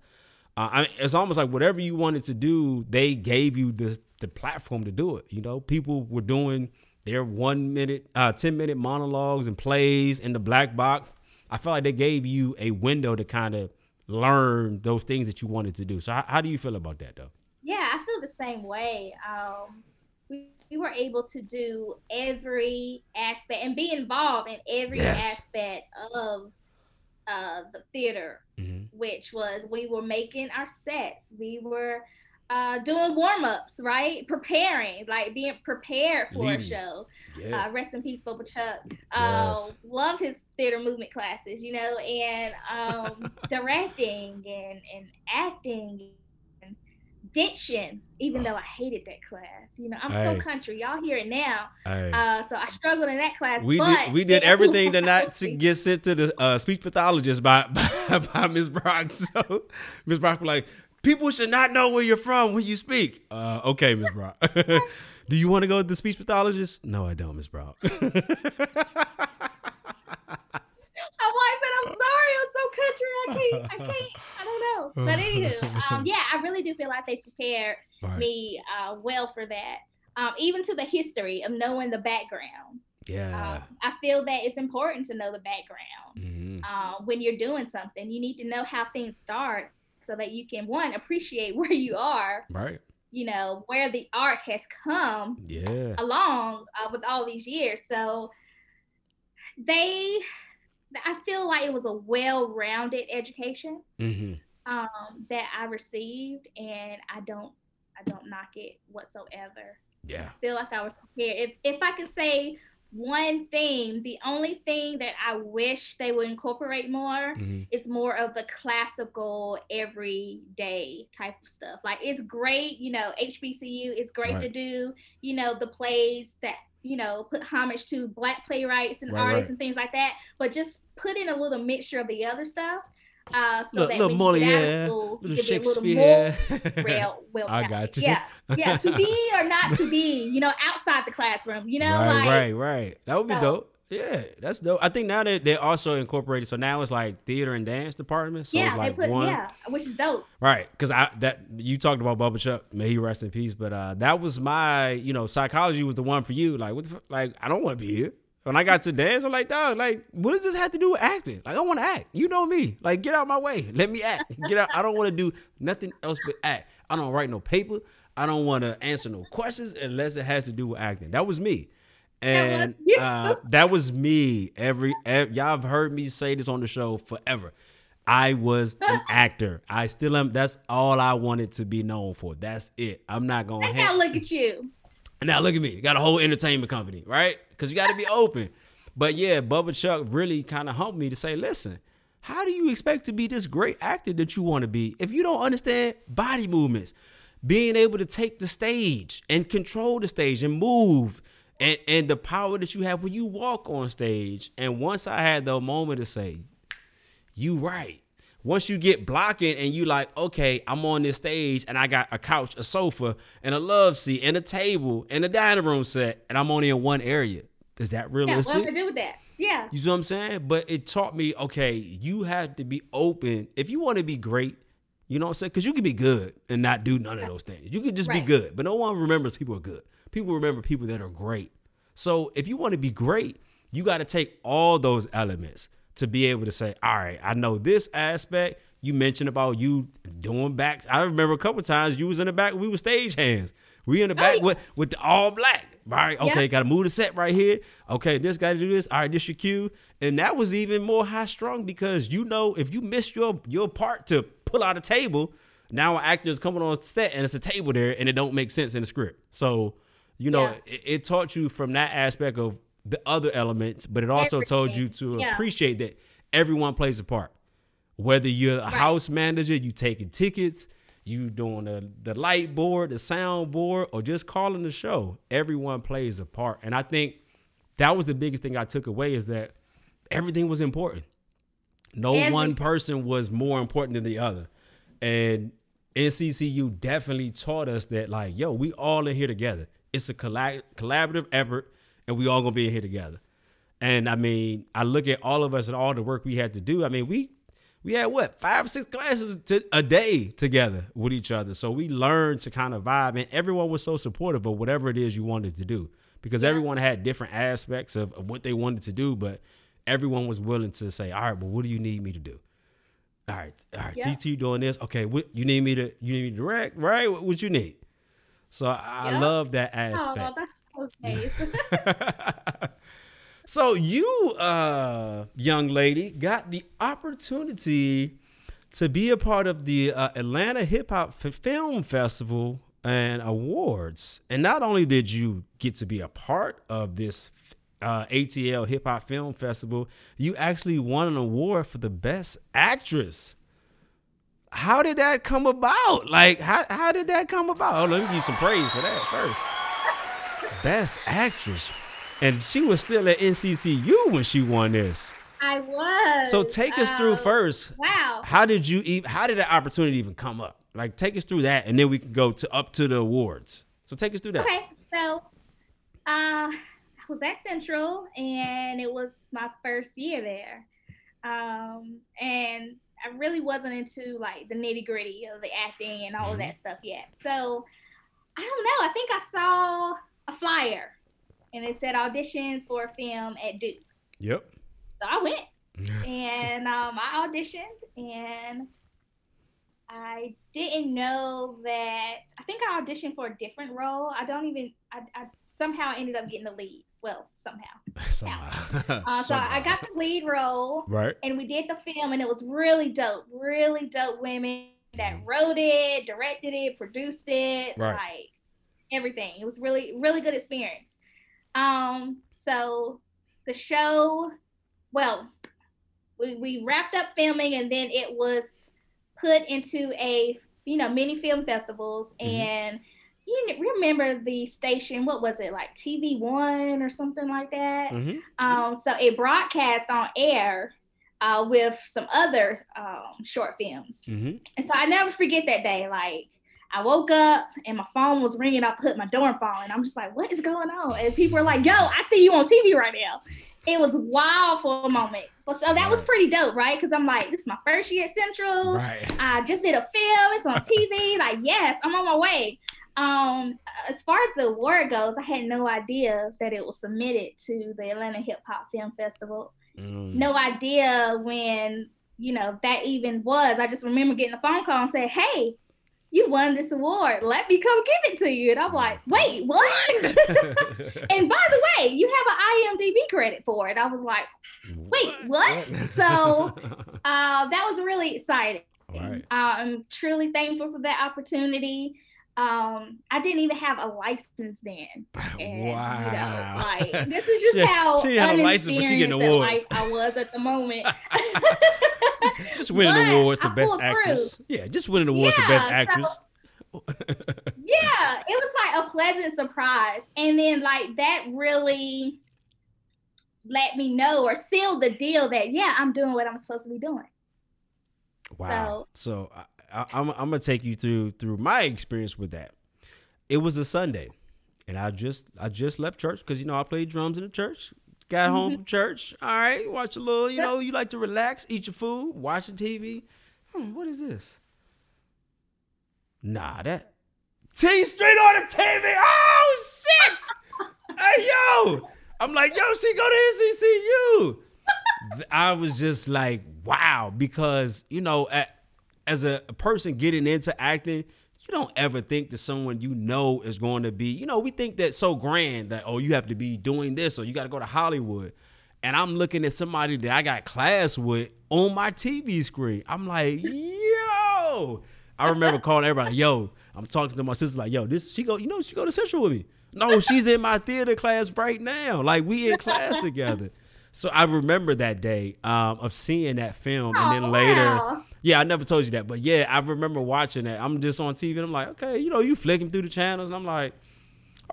uh, I mean, it's almost like whatever you wanted to do, they gave you the the platform to do it. You know, people were doing their one minute, uh, ten minute monologues and plays in the black box. I felt like they gave you a window to kind of learn those things that you wanted to do. So, how, how do you feel about that, though? Yeah, I feel the same way. Um, we, we were able to do every aspect and be involved in every Yes. aspect of uh, the theater, Mm-hmm. which was we were making our sets, we were uh, doing warm ups, right? Preparing, like being prepared for Leading. a show. Yeah, Uh, rest in peace, Bubba Chuck. Uh, Yes. Loved his theater movement classes, you know, and um, directing and, and acting and diction, even though I hated that class. You know, I'm Hey. so country. Y'all hear it now. Uh, so I struggled in that class. we but did we did everything to not to get sent to the uh, speech pathologist by by, by Ms. Brock. So Miss Brock was like, people should not know where you're from when you speak. Uh, okay, Ms. Brock. Do you want to go to the speech pathologist? No, I don't, Ms. Brock. I'm like, but I'm sorry, I'm so country. I can't, I can't, I don't know. But anywho, um, yeah, I really do feel like they prepared Right. me uh, well for that. Um, even to the history of knowing the background. Yeah. Um, I feel that it's important to know the background Mhm. uh, when you're doing something. You need to know how things start so that you can one appreciate where you are, Right. you know, where the art has come Yeah. along uh, with all these years. So they, I feel like it was a well-rounded education Mm-hmm. um, that I received, and I don't, I don't knock it whatsoever. Yeah. i feel like I was prepared. If if I can say one thing, the only thing that I wish they would incorporate more Mm-hmm. is more of the classical everyday type of stuff. Like it's great, you know, HBCU, it's great to do, you know, the plays that you know put homage to black playwrights and Right, artists right. and things like that, but just put in a little mixture of the other stuff. Uh, so that little when you get out Moliere, school, little a little more Shakespeare. well, well I got you. Yeah, yeah, to be or not to be, you know, outside the classroom, you know, right, like right, right. That would be So- dope. Yeah, that's dope. I think now that they're also incorporated, so now it's like theater and dance department. So yeah, it's like they put one, yeah, which is dope. right? Because I that you talked about Bubba Chuck, may he rest in peace. But uh that was my, you know, psychology was the one for you. Like, what the, like I don't want to be here. When I got to dance, I'm like, dog, like, what does this have to do with acting? Like, I want to act. You know me. Like, get out my way. Let me act. Get out. I don't want to do nothing else but act. I don't write no paper. I don't want to answer no questions unless it has to do with acting. That was me. And uh, that was me. Every, ev y'all have heard me say this on the show forever. I was an actor. I still am. That's all I wanted to be known for. That's it. I'm not gonna. Hey, hang- now look at you. Now look at me. Got a whole entertainment company, right? Because you got to be open. But yeah, Bubba Chuck really kind of helped me to say, listen, how do you expect to be this great actor that you want to be if you don't understand body movements, being able to take the stage and control the stage and move, and and the power that you have when you walk on stage. And once I had the moment to say, you right. Once you get blocking and you like, okay, I'm on this stage and I got a couch, a sofa, and a love seat, and a table, and a dining room set, and I'm only in one area. Is that realistic? Yeah, what to do with that? Yeah, You see what I'm saying? But it taught me, okay, you have to be open. If you want to be great, you know what I'm saying? Because you can be good and not do none of those things. You can just be good. But no one remembers people are good. People remember people that are great. So if you want to be great, you got to take all those elements to be able to say, all right, I know this aspect. You mentioned about you doing backs. I remember a couple times you was in the back. We were stage hands. We in the back Oh, yeah. with with the all black. Right? Okay, Yeah. got to move the set right here. Okay, this got to do this. All right, this your cue. And that was even more high strung because you know if you miss your your part to pull out a table, now an actor is coming on set and it's a table there and it don't make sense in the script. So you know Yeah. it, it taught you from that aspect of the other elements, but it also told you to Yeah. appreciate that everyone plays a part. Whether you're a house manager, you taking tickets, you doing the, the light board, the sound board, or just calling the show, everyone plays a part. And I think that was the biggest thing I took away is that everything was important. No one person was more important than the other. And NCCU definitely taught us that, like, yo, we all in here together. It's a colla- collaborative effort, and we all gonna be in here together. And I mean, I look at all of us and all the work we had to do. I mean, we we had what five, six classes to, a day together with each other. So we learned to kind of vibe, and everyone was so supportive of whatever it is you wanted to do because everyone had different aspects of, of what they wanted to do, but everyone was willing to say, "All right, but what do you need me to do?" All right, all right, Yeah. TT doing this. Okay, what you need me to you need me to direct, right? What, what you need? So I Yeah. love that Oh, aspect. that's So you, uh, young lady, got the opportunity to be a part of the uh, Atlanta Hip Hop Film Festival and Awards. And not only did you get to be a part of this uh, ATL Hip Hop Film Festival, you actually won an award for the Best Actress. How did that come about? Like, how, how did that come about? Oh, let me give you some praise for that first. Best Actress. And she was still at NCCU when she won this. I was. So take us through um, first. Wow. How did you even? How did that opportunity even come up? Like, take us through that, and then we can go to up to the awards. So take us through that. Okay, so uh, I was at Central, and it was my first year there, um, and I really wasn't into like the nitty gritty of the acting and all of that stuff yet. So I don't know. I think I saw a flyer, and it said auditions for a film at Duke. Yep. So I went, and um, I auditioned, and I didn't know that. I think I auditioned for a different role. I don't even. I, I somehow ended up getting the lead. Well, somehow. Somehow. Uh, so I got the lead role, right. and we did the film, and it was really dope. Really dope women that wrote it, directed it, produced it, Right. like everything. It was really, really good experience. Um, so the show, well, we, we wrapped up filming, and then it was put into a you know mini film festivals, Mhm. and you remember the station? What was it like TV One or something like that? hmm Um, so it broadcast on air uh, with some other um, short films. hmm And so I never forget that day. Like I woke up and my phone was ringing. I put my door phone and I'm just like, what is going on? And people are like, yo, I see you on TV right now. It was wild for a moment. But so that was pretty dope, right? Because I'm like, this is my first year at Central. Right. I just did a film. It's on TV. like, yes, I'm on my way. Um, as far as the award goes, I had no idea that it was submitted to the Atlanta Hip Hop Film Festival. Mm. No idea when you know that even was. I just remember getting a phone call and saying, "Hey, you won this award. Let me come give it to you." And I'm like, "Wait, what?" and by the way, you have an IMDb credit for it. I was like, Wait, what? So, uh, that was really exciting. Right. I'm truly thankful for that opportunity. Um, I didn't even have a license then. And, wow. You know, like this is just how she had a license, but she getting awards. I was at the moment. just, just winning But awards for I best pulled through. actress. Yeah, just winning awards for best Yeah, so- actress. yeah, it was like a pleasant surprise. And then like that really let me know or sealed the deal that yeah, I'm doing what I'm supposed to be doing. Wow. So, I, I, I'm, I'm gonna take you through through my experience with that. It was a Sunday, and I just I just left church because you know I played drums in the church. Got home Mm-hmm. from church. All right, watch a little. You know, you like to relax, eat your food, watch the TV. Hmm, what is this? Nah, that T Street on the TV. Oh shit! hey yo, I'm like yo, she go to NCCU. I was just like, wow, because you know, a- as a person getting into acting, you don't ever think that someone you know is going to be, you know, we think that so grand that oh, you have to be doing this or you got to go to Hollywood. And I'm looking at somebody that I got class with on my TV screen. I'm like, yo. I remember calling everybody, yo, I'm talking to my sister like, yo, this she go, you know, she go to Central with me. No, she's in my theater class right now. Like we in class together. So I remember that day um, of seeing that film, and then Oh, later, wow. Yeah, I never told you that, but yeah, I remember watching that. I'm just on TV, and I'm like, okay, you know, you flicking through the channels, and I'm like,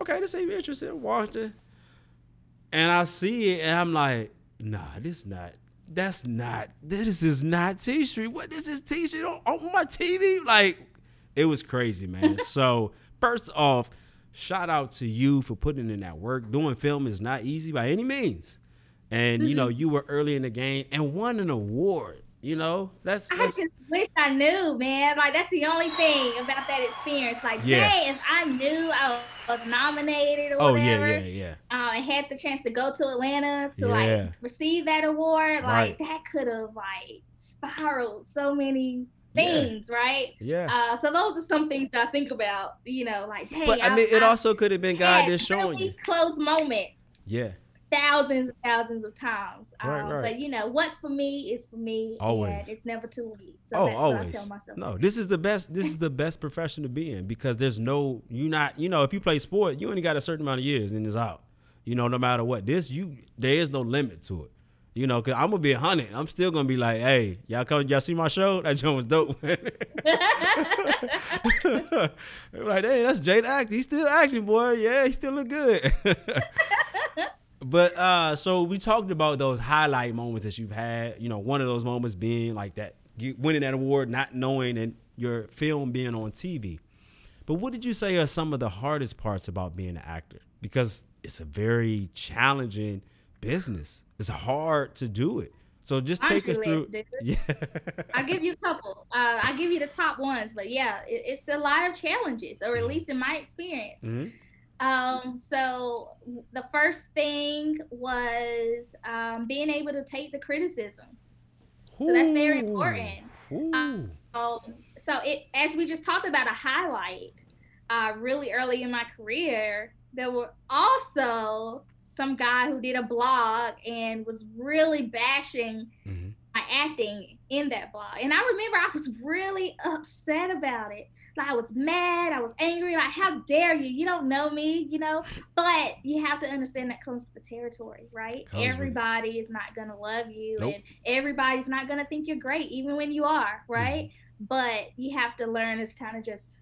okay, this ain't interesting. Watch it, and I see it, and I'm like, nah, this not. That's not. This is not T Street. What is this T Street on, on my TV? Like, it was crazy, man. so first off, shout out to you for putting in that work. Doing film is not easy by any means, and you know Mm-hmm. you were early in the game and won an award. You know that's, I just wish I knew, man. Like that's the only thing about that experience. Like, Yeah. dang, if I knew I was nominated or oh whatever, yeah yeah yeah. uh, and had the chance to go to Atlanta to Yeah. like receive that award, Right. like that could have like spiraled so many Yeah. things, right? Yeah. Uh, so those are some things that I think about, you know, like, hey, but I mean, it also could have been God just showing really you. close moments Yeah. Thousands and thousands of times. Um, right. But you know, what's for me is for me. Always. It's never too late. So Oh, that's always. What I tell myself. No, this is the best. This is the best profession to be in because there's no you not you know if you play sport you only got a certain amount of years and it's out. You know, no matter what. This you there is no limit to it. You know, cause I'm gonna be a hundred. I'm still gonna be like, hey, y'all come, y'all see my show? That joint was dope. like, hey, that's Jade acting. He's still acting, boy. Yeah, he still look good. but uh, so we talked about those highlight moments that you've had. You know, one of those moments being like that, winning that award, not knowing, and your film being on TV. But what did you say are some of the hardest parts about being an actor? Because it's a very challenging business. It's hard to do it. So just take us through. dude. Yeah. I'll give you a couple. Uh, I'll give you the top ones. But yeah, it, it's a lot of challenges, or at least in my experience. Mhm. Um, so the first thing was um, being able to take the criticism. So that's very important. Um, so it as we just talked about a highlight, uh, really early in my career, there were also some guy who did a blog and was really bashing Mm-hmm. my acting in that blog. And I remember I was really upset about it. Like I was mad, I was angry, like how dare you? You don't know me, you know? But you have to understand that comes with the territory, right? Comes. Everybody is not gonna love you Nope. and everybody's not gonna think you're great, even when you are, right? Mm-hmm. But you have to learn to kind of just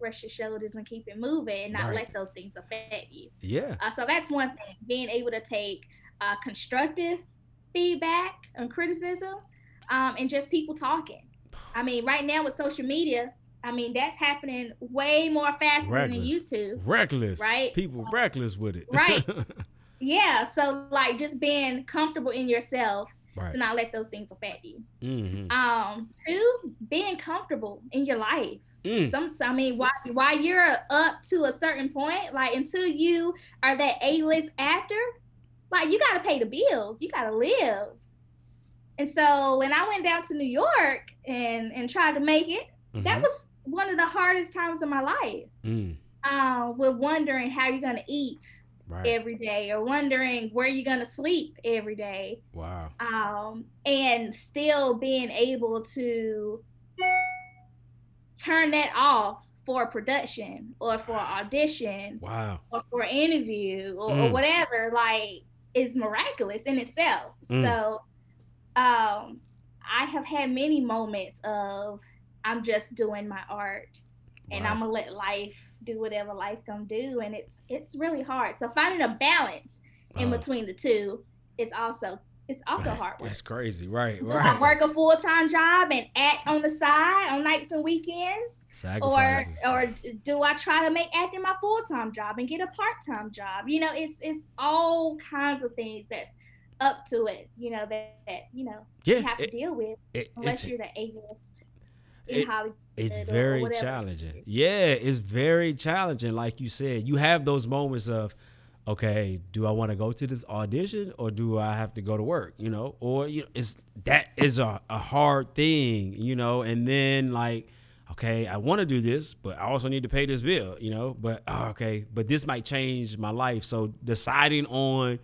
rest your shoulders and keep it moving and not Right. let those things affect you. Yeah. Uh, so that's one thing, being able to take uh, constructive feedback and criticism um, and just people talking. I mean, right now with social media, I mean, that's happening way more faster than it used to. Reckless. Right? People So- reckless with it. Right. Yeah. So, like, just being comfortable in yourself right. to not let those things affect you. Mm-hmm. Um, two, being comfortable in your life. Mm. Some, I mean, while while you're up to a certain point, like until you are that A-list actor, like you got to pay the bills, you got to live. And so when I went down to New York and and tried to make it, that Mhm. was one of the hardest times of my life. Mm. Uh, with wondering how you're gonna eat Right. every day, or wondering where you're gonna sleep every day wow. um, and still being able to turn that off for a production or for an audition Wow. or for an interview or, or Mm. whatever, like is miraculous in itself. Mm. So um, I have had many moments of I'm just doing my art and Wow. I'm gonna let life do whatever life gonna do, and it's it's really hard. So finding a balance in uh-huh. between the two is also it's also Right. hard work. That's crazy. Right. Do I Right. work a full time job and act on the side on nights and weekends, or Sacrifices. or do I try to make acting my full time job and get a part time job? You know, it's it's all kinds of things that's up to it. You know that, that you know yeah. you have to it- deal with it- unless you're the A list it- Hollywood. It's very challenging. Yeah, it's very challenging. Like you said, you have those moments of, okay, do I want to go to this audition or do I have to go to work? You know, or you know, it's that is a, a hard thing, you know, and then like, okay, I want to do this, but I also need to pay this bill, you know, but oh, okay, but this might change my life. So deciding on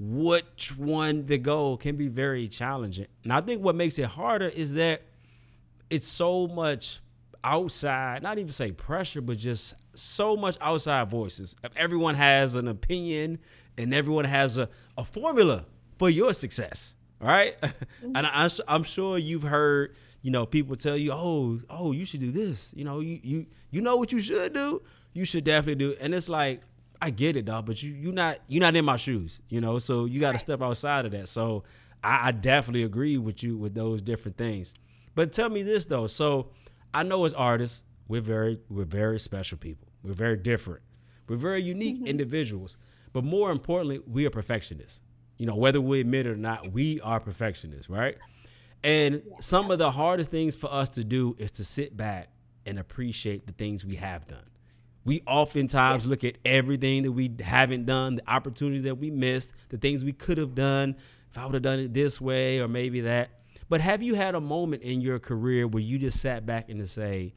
which one to go can be very challenging. And I think what makes it harder is that it's so much outside, not even say pressure, but just so much outside voices. Everyone has an opinion and everyone has a, a formula for your success, all right? and I, I'm sure you've heard, you know, people tell you, oh, oh, you should do this. You know, you you you know what you should do. You should definitely do. And it's like, I get it, dog, but you you not you not in my shoes, you know. So you got to step outside of that. So I, I definitely agree with you with those different things. But tell me this though. So I know as artists, we're very we're very special people. We're very different. We're very unique mm-hmm. individuals. But more importantly, we are perfectionists. You know, whether we admit it or not, we are perfectionists, right? And some of the hardest things for us to do is to sit back and appreciate the things we have done. We oftentimes look at everything that we haven't done, the opportunities that we missed, the things we could have done. If I would have done it this way or maybe that. But have you had a moment in your career where you just sat back and to say,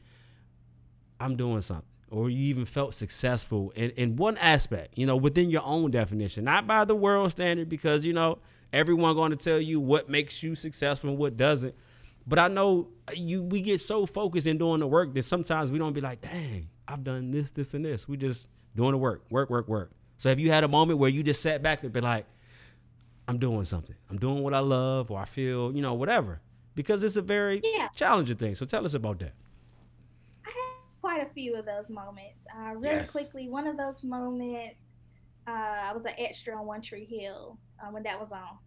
I'm doing something? Or you even felt successful in, in one aspect, you know, within your own definition, not by the world standard, because, you know, everyone going to tell you what makes you successful and what doesn't. But I know uh, you we get so focused in doing the work that sometimes we don't be like, dang, I've done this, this, and this. We just doing the work, work, work, work. So have you had a moment where you just sat back and be like, I'm doing something. I'm doing what I love or I feel, you know, whatever. Because it's a very Yeah. challenging thing. So tell us about that. I had quite a few of those moments. Uh, really Yes. quickly, one of those moments, uh, I was an extra on One Tree Hill uh, when that was on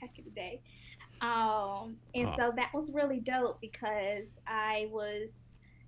back in the day. Um, and Oh. so that was really dope because I was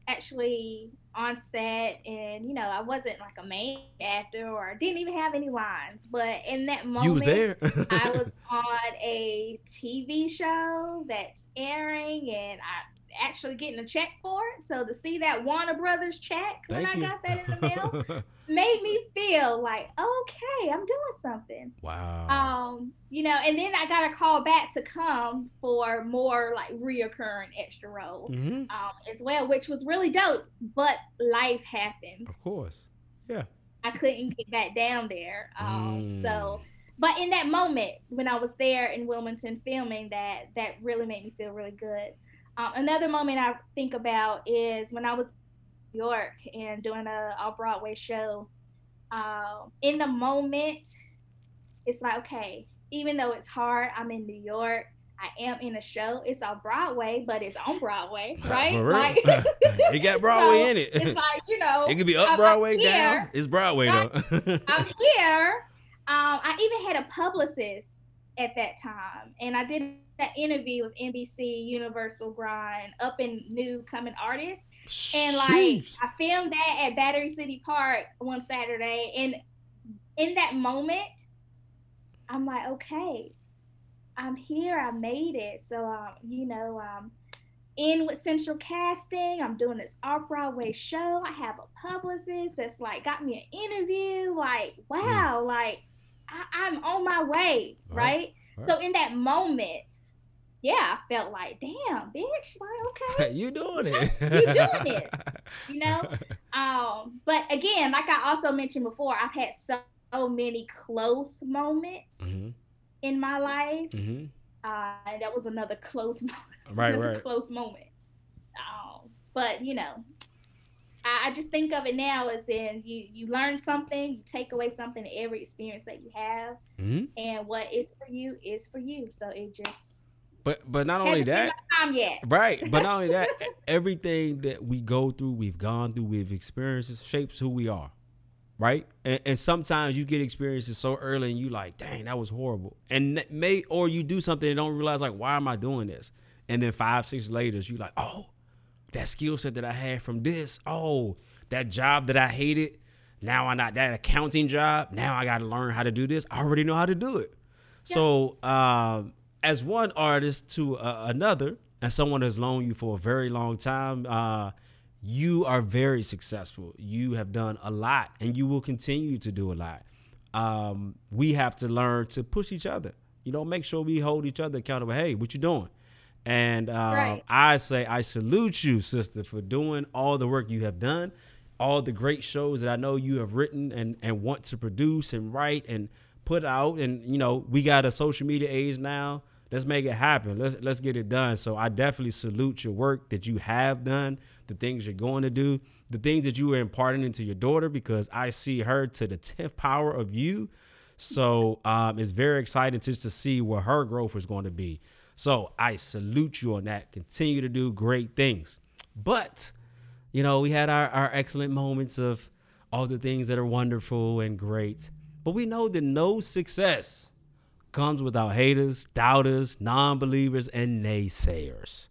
actually on set and you know I wasn't like a main actor or didn't even have any lines but in that moment you was there. I was on a TV show that's airing, and I actually getting a check for it. So to see that Warner Brothers check when Thank I got that in the mail made me feel like, okay, I'm doing something. wow. Um, you know, and then I got a call back to come for more like reoccurring extra roles hmm um, as well, which was really dope. But life happened. Of course. Yeah. I couldn't get back down there. Um, so, Mm. but in that moment when I was there in Wilmington filming, that that really made me feel really good. Um, another moment I think about is when I was in New York and doing a off Broadway show. Um, in the moment, it's like okay, even though it's hard, I'm in New York. I am in a show. It's on Broadway, but it's on Broadway, right? For real. Like, it got Broadway so in it. It's like you know, it could be up I'm- Broadway, I'm down. It's Broadway though. I'm here. Um, I even had a publicist at that time, and I did that interview with NBC Universal Grind, up and new coming artists, and like. I filmed that at Battery City Park one Saturday, and in that moment, I'm like, okay, I'm here. I made it. So, um, you know, um, in with Central Casting. I'm doing this off Broadway show. I have a publicist that's like got me an interview. Like, wow, like I, I'm on my way, Right, right? So in that moment, yeah, I felt like, damn, bitch, like okay, you doing it. You doing it. you know. Um, but again, like I also mentioned before, I've had so, so many close moments hmm in my life. hmm Uh, and that was another close moment. Right, right. Close moment. Um, but you know, I, I just think of it now as in you you learn something, you take away something every experience that you have, hmm and what is for you is for you. So it just But but not only that. Right. But not only that, everything that we go through, we've gone through, we've experienced shapes who we are. Right. And, and sometimes you get experiences so early and you like, dang, that was horrible. And that may, or you do something and don't realize, like, why am I doing this? And then five, six later, you like, oh, that skill set that I had from this. Oh, that job that I hated. Now I not that accounting job. Now I got to learn how to do this. I already know how to do it. So, um, as one artist to uh, another, and someone that's known you for a very long time, uh, you are very successful. You have done a lot, and you will continue to do a lot. Um, we have to learn to push each other. You know, make sure we hold each other accountable. Hey, what you doing? And uh, Right. I say, I salute you, sister, for doing all the work you have done, all the great shows that I know you have written and, and want to produce and write and put out. And, you know, we got a social media age now. Let's make it happen. Let's let's get it done. So I definitely salute your work that you have done, the things you're going to do, the things that you are imparting into your daughter, because I see her to the tenth power of you. So um, it's very exciting just to see where her growth is going to be. So I salute you on that. Continue to do great things. But, you know, we had our, our excellent moments of all the things that are wonderful and great. But we know that no success comes without haters, doubters, non believers, and naysayers.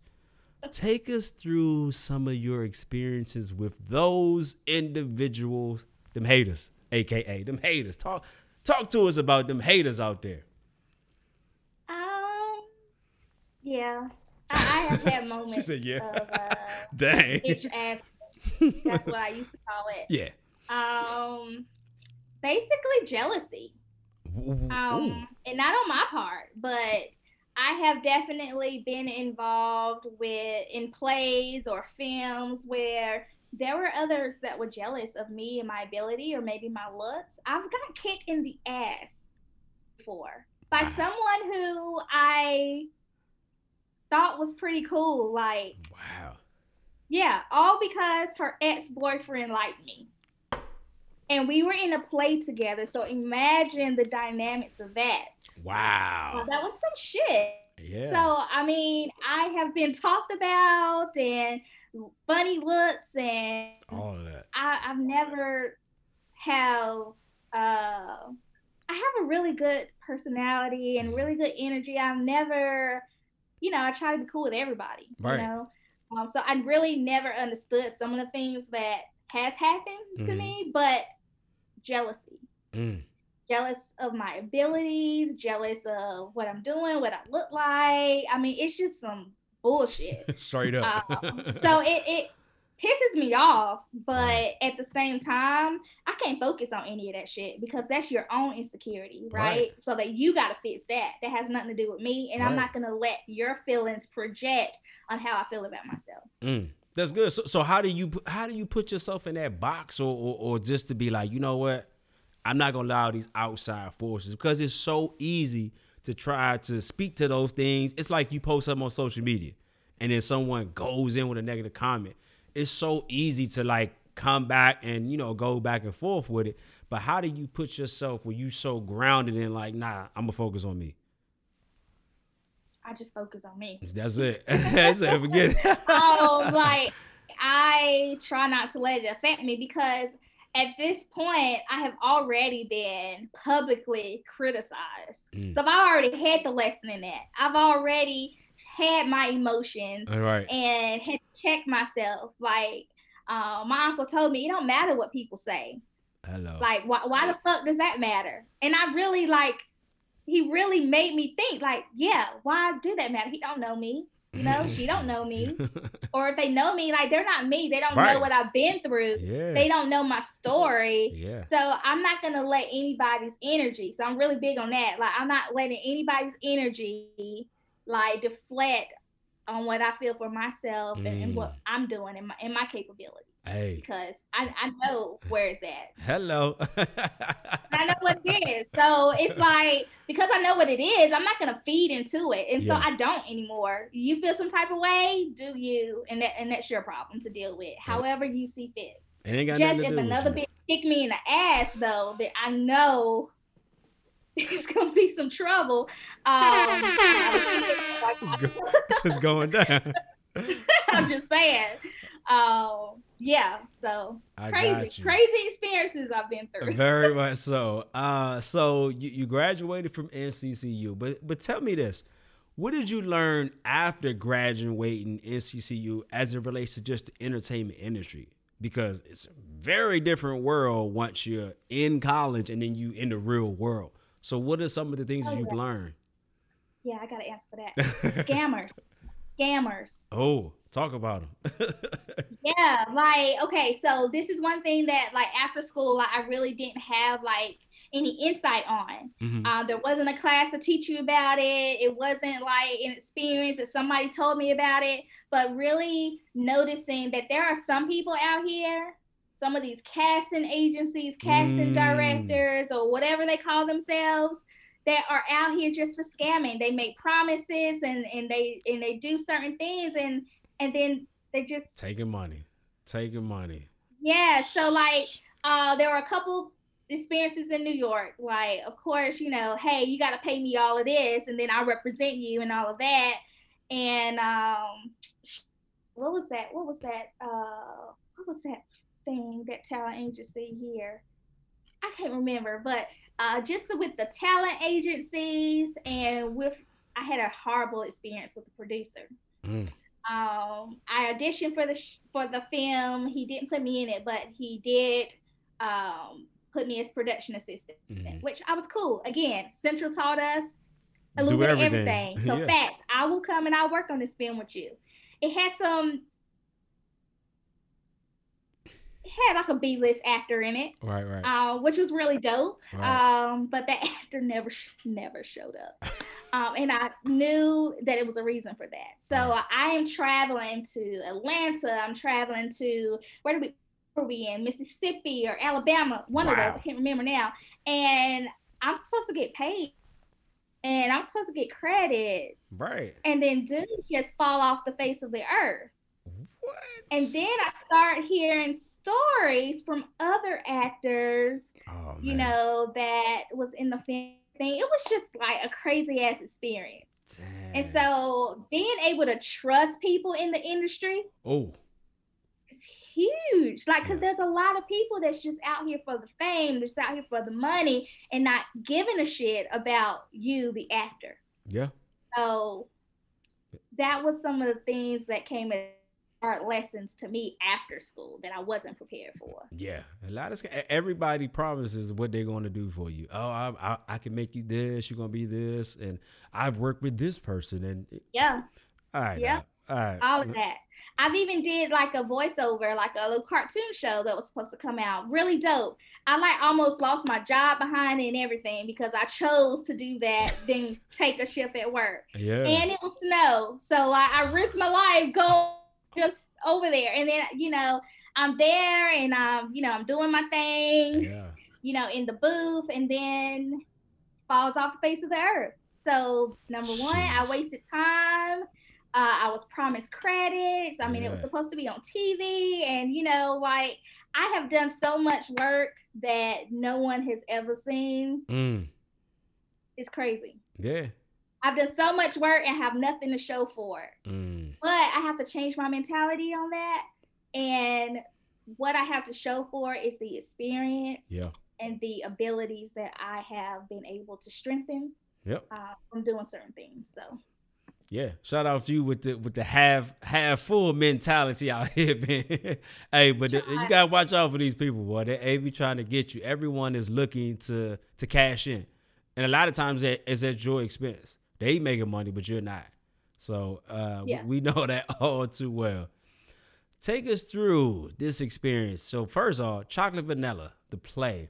Take us through some of your experiences with those individuals, them haters, aka them haters. Talk talk to us about them haters out there. Um, yeah, I, I have had moments. she said, yeah. Of, uh, Dang. bitch ass. That's what I used to call it. Yeah. Um, basically jealousy. Ooh. Um, and not on my part, but I have definitely been involved with in plays or films where there were others that were jealous of me and my ability or maybe my looks. I've got kicked in the ass before by someone who I thought was pretty cool. Like, wow. yeah, all because her ex boyfriend liked me. And we were in a play together. So imagine the dynamics of that. Wow. That was some shit. Yeah. So, I mean, I have been talked about and funny looks, and all of that. I, I've never have. Uh, I have a really good personality and really good energy. I've never, you know, I try to be cool with everybody. Right. You know, um, so I really never understood some of the things that has happened to Mhm. me, but jealousy Mm. jealous of my abilities, jealous of what I'm doing, what I look like. I mean, it's just some bullshit. Straight up. Um, so it, it pisses me off, but at the same time, I can't focus on any of that shit because that's your own insecurity, right? Right. So that you got to fix that. That has nothing to do with me, and I'm not gonna let your feelings project on how I feel about myself. Mm, that's good. So, so how do you how do you put yourself in that box, or, or or just to be like, you know what, I'm not gonna allow these outside forces because it's so easy to try to speak to those things. It's like you post something on social media, and then someone goes in with a negative comment. It's so easy to like come back and you know go back and forth with it. But how do you put yourself where you so grounded in like, nah, I'm gonna focus on me. I just focus on me. That's it. That's it. Forget it. um, like I try not to let it affect me because at this point I have already been publicly criticized. Mm. So I've already had the lesson in that. I've already had my emotions All right. and had to check myself. Like uh, my uncle told me, it don't matter what people say. Hello. Like why why the fuck does that matter? And I really like he really made me think like, yeah, why do that matter? He don't know me. You know, she don't know me. Or if they know me, like they're not me. They don't Right. know what I've been through. yeah. They don't know my story. Yeah. So I'm not gonna let anybody's energy. So I'm really big on that. Like I'm not letting anybody's energy like deflect on what I feel for myself and, and what Mm. I'm doing and my in my capability. Hey. Because I, I know where it's at. Hello. I know what it is. So it's like because I know what it is, I'm not gonna feed into it, and Yeah. so I don't anymore. You feel some type of way, do you? And that and that's your problem to deal with. However you see fit. It ain't got Just to if another bitch kick me in the ass though, that I know it's gonna be some trouble. Um, It's, go- it's going down. I'm just saying. Um, yeah. So I crazy, crazy experiences I've been through. Very much so. Uh, so you, you graduated from NCCU, but but tell me this: what did you learn after graduating NCCU as it relates to just the entertainment industry? Because it's a very different world once you're in college and then you in the real world. So what are some of the things Oh, you've yeah. learned? Yeah, I gotta answer for that. Scammers, scammers. Oh, talk about them. Yeah, like okay, so this is one thing that like after school, like, I really didn't have like any insight on. Mhm. Uh, there wasn't a class to teach you about it. It wasn't like an experience that somebody told me about it. But really noticing that there are some people out here, some of these casting agencies, casting Mm. directors, or whatever they call themselves, that are out here just for scamming. They make promises and and they and they do certain things and and then they just Taking money, taking money. yeah, so like uh there were a couple experiences in New York. Like, of course, you know, hey, you gotta pay me all of this and then I represent you and all of that. And um what was that? What was that? Uh what was that thing, that talent agency here? I can't remember, but uh just with the talent agencies and with I had a horrible experience with the producer Mm. Um, I auditioned for the sh- for the film. He didn't put me in it, but he did um, put me as production assistant, Mhm. which I was cool. Again, Central taught us a Do little bit everything. of everything. So Yeah. facts. I will come and I'll work on this film with you. It had some. It had like a B list actor in it, Right, right. uh, which was really dope. Right. Um, but the actor never never showed up. Um, and I knew that it was a reason for that. So I am traveling to Atlanta. I'm traveling to where do we where we in Mississippi or Alabama? One of those. I can't remember now. And I'm supposed to get paid, and I'm supposed to get credit, right. and then dude just fall off the face of the earth. What? And then I start hearing stories from other actors oh, you know, that was in the film thing. It was just like a crazy ass experience. And so being able to trust people in the industry oh, It's huge. Like, because Yeah. there's a lot of people that's just out here for the fame, just out here for the money, and not giving a shit about you, the actor. yeah. So that was some of the things that came lessons to me after school that I wasn't prepared for. Yeah, a lot of everybody promises what they're going to do for you. Oh, I, I I can make you this. You're gonna be this, and I've worked with this person. And Yeah. all right, yeah, all right, all of that. I've even did like a voiceover, like a little cartoon show that was supposed to come out. Really dope. I like almost lost my job behind it and everything because I chose to do that, then take a shift at work. Yeah. And it was snow. So I risked my life going just over there. And then, you know, I'm there and um, you know, I'm doing my thing, yeah. you know, in the booth, and then falls off the face of the earth. So number one, I wasted time. Uh, I was promised credits. I mean, it was supposed to be on TV, and you know, like I have done so much work that no one has ever seen. Mm. It's crazy. Yeah. I've done so much work and have nothing to show for it. Mm. But I have to change my mentality on that. And what I have to show for is the experience Yeah. and the abilities that I have been able to strengthen Yep. uh, from doing certain things. So Yeah. Shout out to you with the with the half half full mentality out here, man. hey, but the- you gotta watch out for these people, boy. They, they be trying to get you. Everyone is looking to to cash in, and a lot of times that is at your expense. They making money, but you're not. So uh, we- Yeah. we know that all too well. Take us through this experience. So first off, Chocolate Vanilla, the play,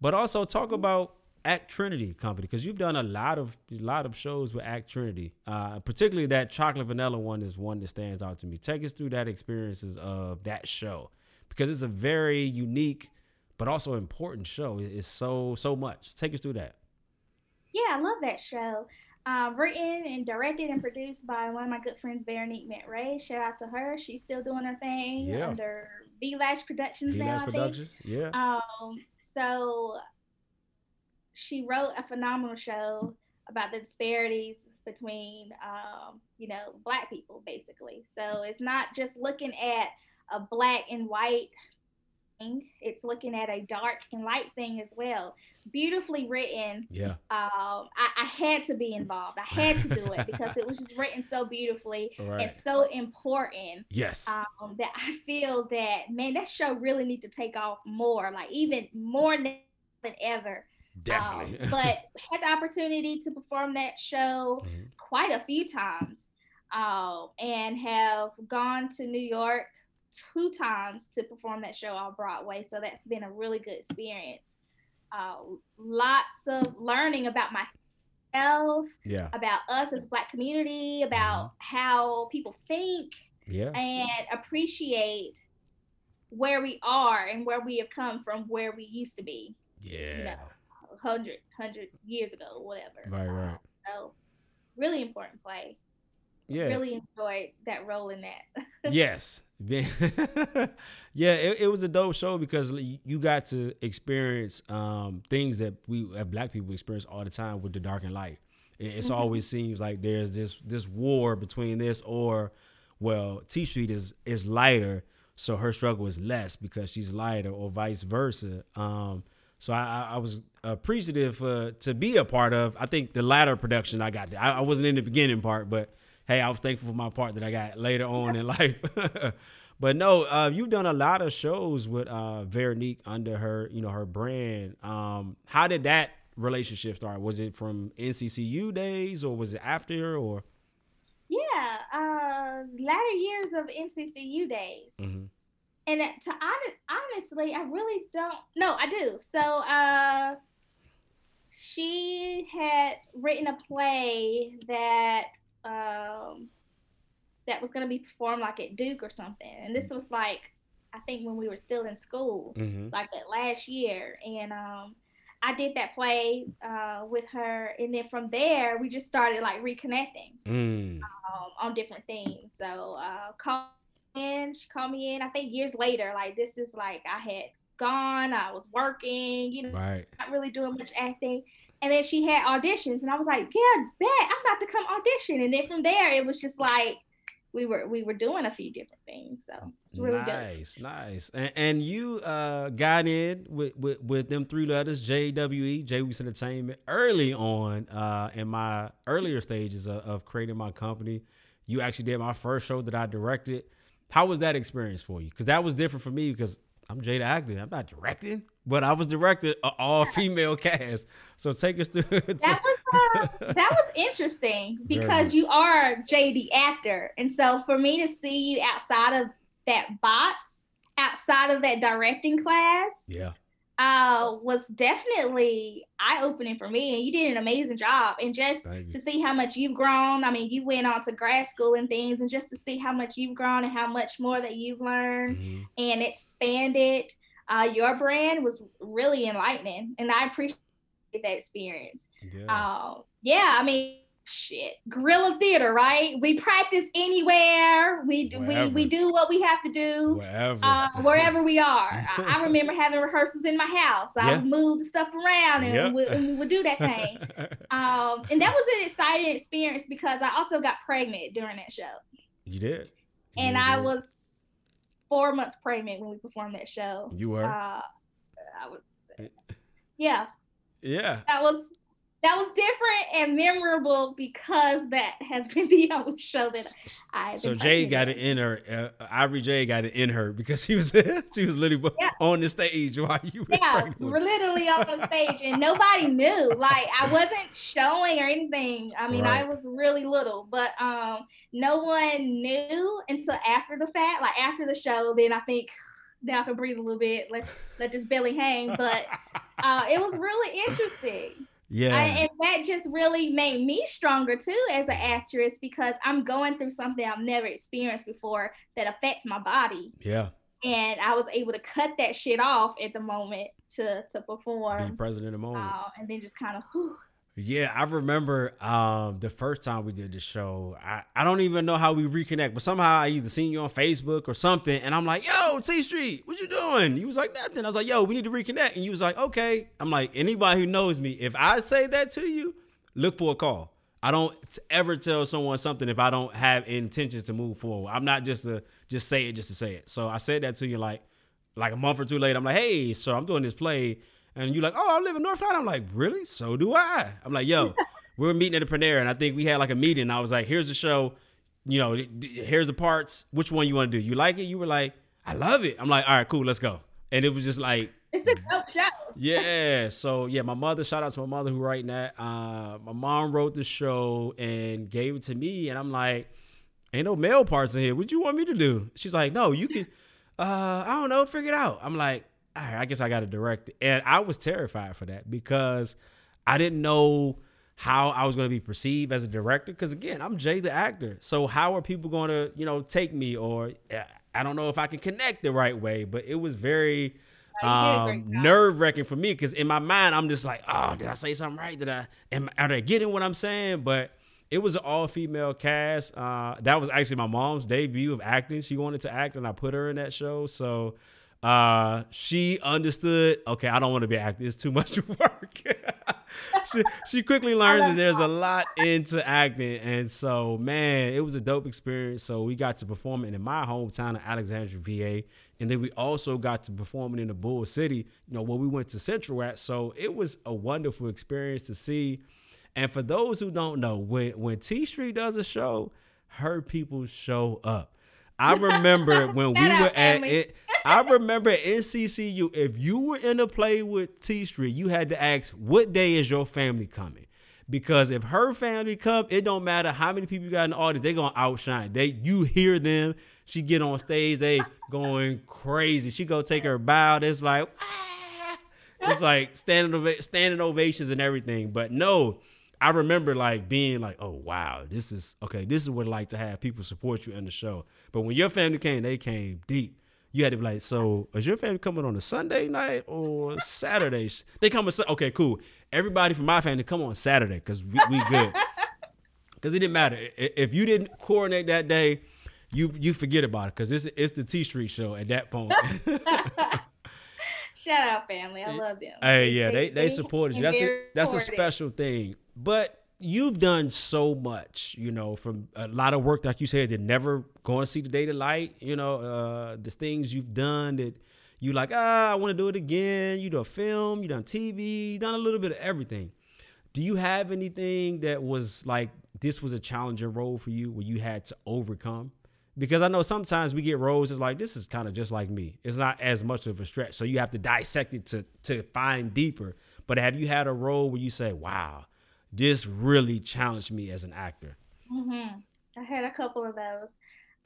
but also talk about Act Trinity Company because you've done a lot of a lot of shows with Act Trinity. Uh, particularly that Chocolate Vanilla one is one that stands out to me. Take us through that experiences of that show because it's a very unique but also important show. It's so so much. Take us through that. yeah, I love that show. Uh, written and directed and produced by one of my good friends, Veronique McRae. Shout out to her. She's still doing her thing Yeah. under B Lash Productions now. I think. Productions, yeah. Um, so she wrote a phenomenal show about the disparities between, um, you know, black people, basically. So it's not just looking at a black and white thing; it's looking at a dark and light thing as well. Beautifully written. yeah. Um, I, I had to be involved. I had to do it because it was just written so beautifully Right. and so important Yes. um, that I feel that man, that show really need to take off more, like even more than ever. Definitely. Um, but had the opportunity to perform that show Mhm. quite a few times, um, and have gone to New York two times to perform that show on Broadway. So that's been a really good experience. Uh, lots of learning about myself, yeah. about us as a Black community, about how people think Yeah. and appreciate where we are and where we have come from where we used to be Yeah. you know 100 100 years ago whatever Right, right. so really important play Yeah. really enjoyed that role in that yes. Yeah, it, it was a dope show because you got to experience um, things that we as black people experience all the time with the dark and light. It, it's Mhm. always seems like there's this this war between this or well, T Street is is lighter, so her struggle is less because she's lighter, or vice versa. Um, so I, I, I was appreciative uh, to be a part of. I think the latter production I got. I, I wasn't in the beginning part, but hey, I was thankful for my part that I got later on in life. but no, uh, you've done a lot of shows with uh, Veronique under her, you know, her brand. Um, how did that relationship start? Was it from NCCU days, or was it after, or? yeah uh latter years of nccu days Mhm. and to honest, honestly i really don't no i do so uh she had written a play that um that was going to be performed like at duke or something and this was like i think when we were still in school Mhm. like that last year and um i did that play uh with her and then from there we just started like reconnecting Mm. um, on different things. So uh, call in, she called me in. I think years later, like this is like I had gone, I was working, you know, Right. not really doing much acting. And then she had auditions, and I was like, "Yeah, bet I'm about to come audition." And then from there, it was just like we were we were doing a few different things. So it's really good. nice, nice. And, and you uh, got in with, with with them three letters, J W E, J Entertainment, early on uh, in my earlier stages of, of creating my company. You actually did my first show that I directed. How was that experience for you? Because that was different for me because I'm Jada Acton. I'm not directing, but I was directed an all female cast. So take us through. That was that was interesting because you are the actor, and so for me to see you outside of that box, outside of that directing class, Yeah. uh, was definitely eye opening for me, and you did an amazing job. And just to see how much you've grown, I mean, you went on to grad school and things, and just to see how much you've grown and how much more that you've learned Mhm. and expanded uh, your brand was really enlightening, and I appreciate that experience. Yeah. Um, yeah, I mean, shit, guerrilla theater, right? We practice anywhere. We we Wherever. we do what we have to do. Wherever. Uh, wherever we are, I, I remember having rehearsals in my house. I Yeah. would move the stuff around, and, Yep. we, and we would do that thing. Um, and that was an exciting experience because I also got pregnant during that show, you did. and You I was four months pregnant when we performed that show. You were. Uh, I was, yeah, yeah. that was that was different and memorable because that has been the only show that I. So Jay got it in her. Uh, Ivory J got it in her because she was she was literally Yeah. on the stage while you were Yeah, we're literally on the stage, and nobody knew. Like I wasn't showing or anything. I mean, I was really little, but um, no one knew until after the fact. Like after the show, then I think now I can breathe a little bit. Let let this belly hang. But uh, it was really interesting. Yeah. I, and that just really made me stronger too as an actress because I'm going through something I've never experienced before that affects my body, yeah. and I was able to cut that shit off at the moment to to perform, present in the moment. uh, and then just kind of. Whew, Yeah, I remember um, the first time we did the show. I, I don't even know how we reconnect, but somehow I either seen you on Facebook or something, and I'm like, "Yo, T Street, what you doing?" You was like, "Nothing." I was like, "Yo, we need to reconnect," and you was like, "Okay." I'm like, anybody who knows me, if I say that to you, look for a call. I don't ever tell someone something if I don't have intentions to move forward. I'm not just to just say it just to say it. So I said that to you like like a month or two later. I'm like, hey, so I'm doing this play. And you're like, oh, I live in North Carolina. I'm like, really? So do I. I'm like, yo, we were meeting at the Panera, and I think we had like a meeting. I was like, here's the show. You know, here's the parts. Which one you want to do? You like it? You were like, I love it. I'm like, all right, cool, let's go. And it was just like, it's a dope show. yeah. So yeah, my mother. Shout out to my mother who writing that. Uh, my mom wrote the show and gave it to me, and I'm like, ain't no male parts in here. What you want me to do? She's like, no, you can. Uh, I don't know. Figure it out. I'm like. I guess I got to direct it, and I was terrified for that because I didn't know how I was going to be perceived as a director. Because again, I'm Jay the actor. So how are people going to, you know, take me? Or uh, I don't know if I can connect the right way. But it was very you did a great um, nerve wracking for me because in my mind I'm just like, oh, did I say something right? Did I? Am, are they getting what I'm saying? But it was an all female cast. Uh, that was actually my mom's debut of acting. She wanted to act, and I put her in that show. So uh, she understood. Okay, I don't want to be acting. It's too much work. she, she quickly learned that there's a lot into acting, and so man, it was a dope experience. So we got to perform it in my hometown of Alexandria, VA, and then we also got to perform it in the Bull City, you know, where we went to Central at. So it was a wonderful experience to see. And for those who don't know, when when T Street does a show, her people show up. I remember when we were at it. I remember at NCCU, if you were in a play with T Street, you had to ask, what day is your family coming? Because if her family come, it don't matter how many people you got in the audience, they gonna outshine. They you hear them, she get on stage, they going crazy. She go take her bow. It's like, "Ah." it's like standing standing ovations and everything. But no, I remember like being like, oh wow, this is okay. This is what it like to have people support you in the show. But when your family came, they came deep. You had to be like, so is your family coming on a Sunday night or Saturday? They come on okay, cool. Everybody from my family come on Saturday because we, we good. Because it didn't matter if you didn't coordinate that day. You you forget about it because it's it's the T Street show at that point. Shout out, family. I love them. Hey, yeah, they they supported you. That's a that's a special thing. But you've done so much, you know, from a lot of work, like you said, that never going to see the day to light. You know, uh, the things you've done that you like. Ah, I want to do it again. You done film, you done TV, you done a little bit of everything. Do you have anything that was like this was a challenging role for you where you had to overcome? Because I know sometimes we get roles it's like this is kind of just like me. It's not as much of a stretch, so you have to dissect it to to find deeper. But have you had a role where you say, "Wow, this really challenged me as an actor. hmm I had a couple of those.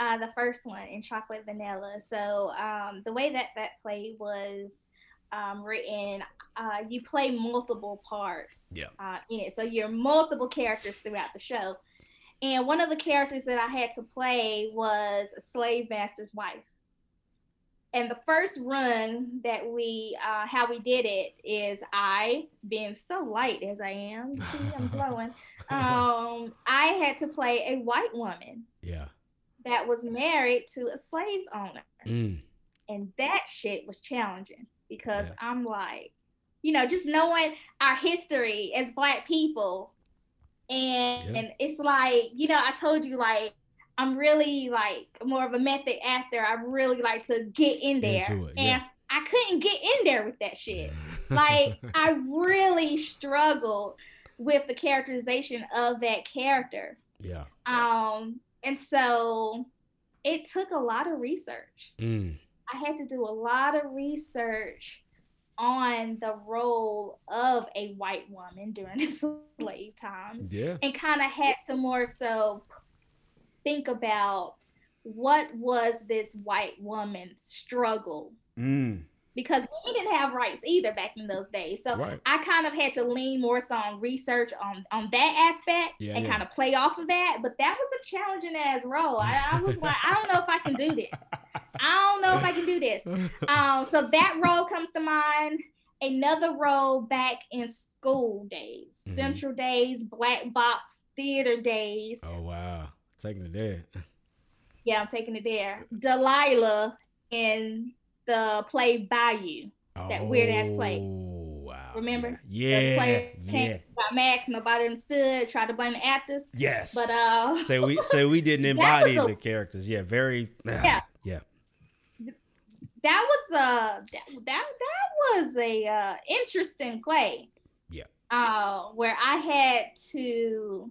Uh, the first one in Chocolate Vanilla. So um, the way that that play was um, written, uh, you play multiple parts Yeah. uh, in it. So you're multiple characters throughout the show. And one of the characters that I had to play was a slave master's wife. And the first run that we, uh, how we did it is I, being so light as I am, see, I'm glowing. Um, I had to play a white woman Yeah. that was married to a slave owner. Mm. And that shit was challenging because Yeah. I'm like, you know, just knowing our history as black people. And, Yeah. and it's like, you know, I told you like I'm really like more of a method actor. I really like to get in there. It, and yeah. I couldn't get in there with that shit. Like I really struggled with the characterization of that character. yeah. Um, and so it took a lot of research. Mm. I had to do a lot of research on the role of a white woman during the slave time Yeah. and kind of had to more so think about what was this white woman's struggle Mm. because we didn't have rights either back in those days. So Right. I kind of had to lean more so on research on on that aspect Yeah, and yeah. kind of play off of that. But that was a challenging ass role. I, I was like, I don't know if I can do this. I don't know if I can do this. Um, so that role comes to mind. Another role back in school days, Mhm. Central days, black box theater days. Oh wow. Taking it there. Yeah, I'm taking it there. Delilah in the play Bayou. That weird ass play. Oh wow. Remember? The Yeah. came- yeah. Got Max, nobody understood, tried to blame the actors. Yes. But uh so we so we didn't embody a- the characters. Yeah. Very. Yeah. That was a that that, that was a uh interesting play. Yeah. Uh where I had to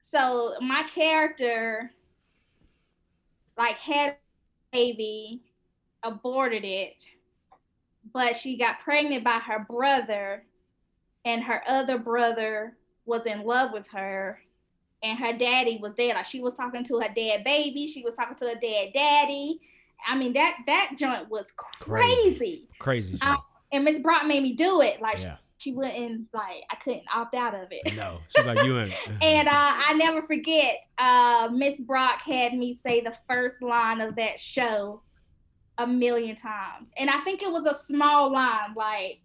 so my character like had a baby, aborted it, but she got pregnant by her brother, and her other brother was in love with her, and her daddy was there. Like she was talking to her dad baby, she was talking to her dad daddy. I mean that that joint was Crazy. crazy. Crazy. Show. and Miss Brock made me do it. Like yeah. she wouldn't like I couldn't opt out of it. No. She's like you and. And uh, I never forget, uh, Miss Brock had me say the first line of that show a million times. And I think it was a small line, like,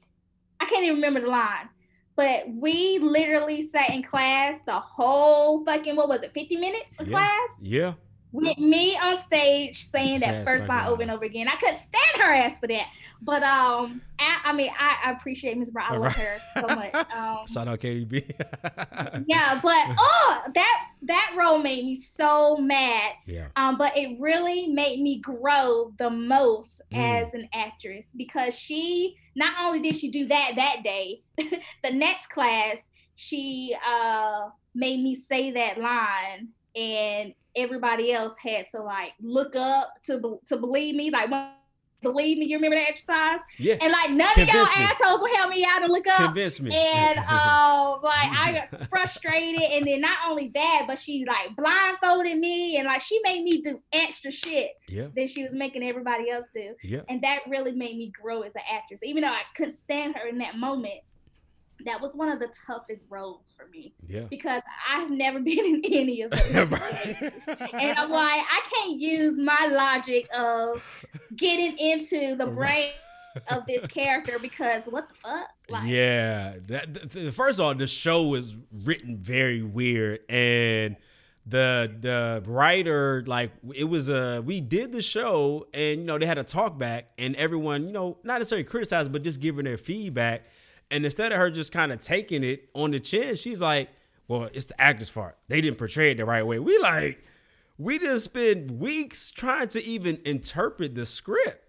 I can't even remember the line. But we literally sat in class the whole fucking, what was it, 50 minutes of Yeah. class? Yeah. With me on stage saying that first line over and over again. I couldn't stand her ass for that. But um, I, I mean, I, I appreciate Miss Brown. I love Right. her so much. Um, Shout out KDB. yeah, but oh, that that role made me so mad. yeah. Um, but it really made me grow the most Mm. as an actress because she not only did she do that that day, the next class she uh made me say that line, and everybody else had to like look up to to believe me, like. Believe me, you remember that exercise? Yeah. And like none of y'all me. assholes would help me out and look up Convince me. and um like I got frustrated and then not only that but she like blindfolded me and like she made me do extra shit yeah. than she was making everybody else do Yeah. and that really made me grow as an actress even though I couldn't stand her in that moment that was one of the toughest roles for me Yeah. because I've never been in any of those Right. and I'm like I can't use my logic of getting into the brain of this character because what the fuck like yeah. That, th- th- first of all, the show was written very weird, and the the writer like it was a we did the show, and you know they had a talk back, and everyone you know not necessarily criticized, but just giving their feedback, and instead of her just kind of taking it on the chin, she's like, "Well, it's the actor's fault. They didn't portray it the right way." We like. We just spent weeks trying to even interpret the script.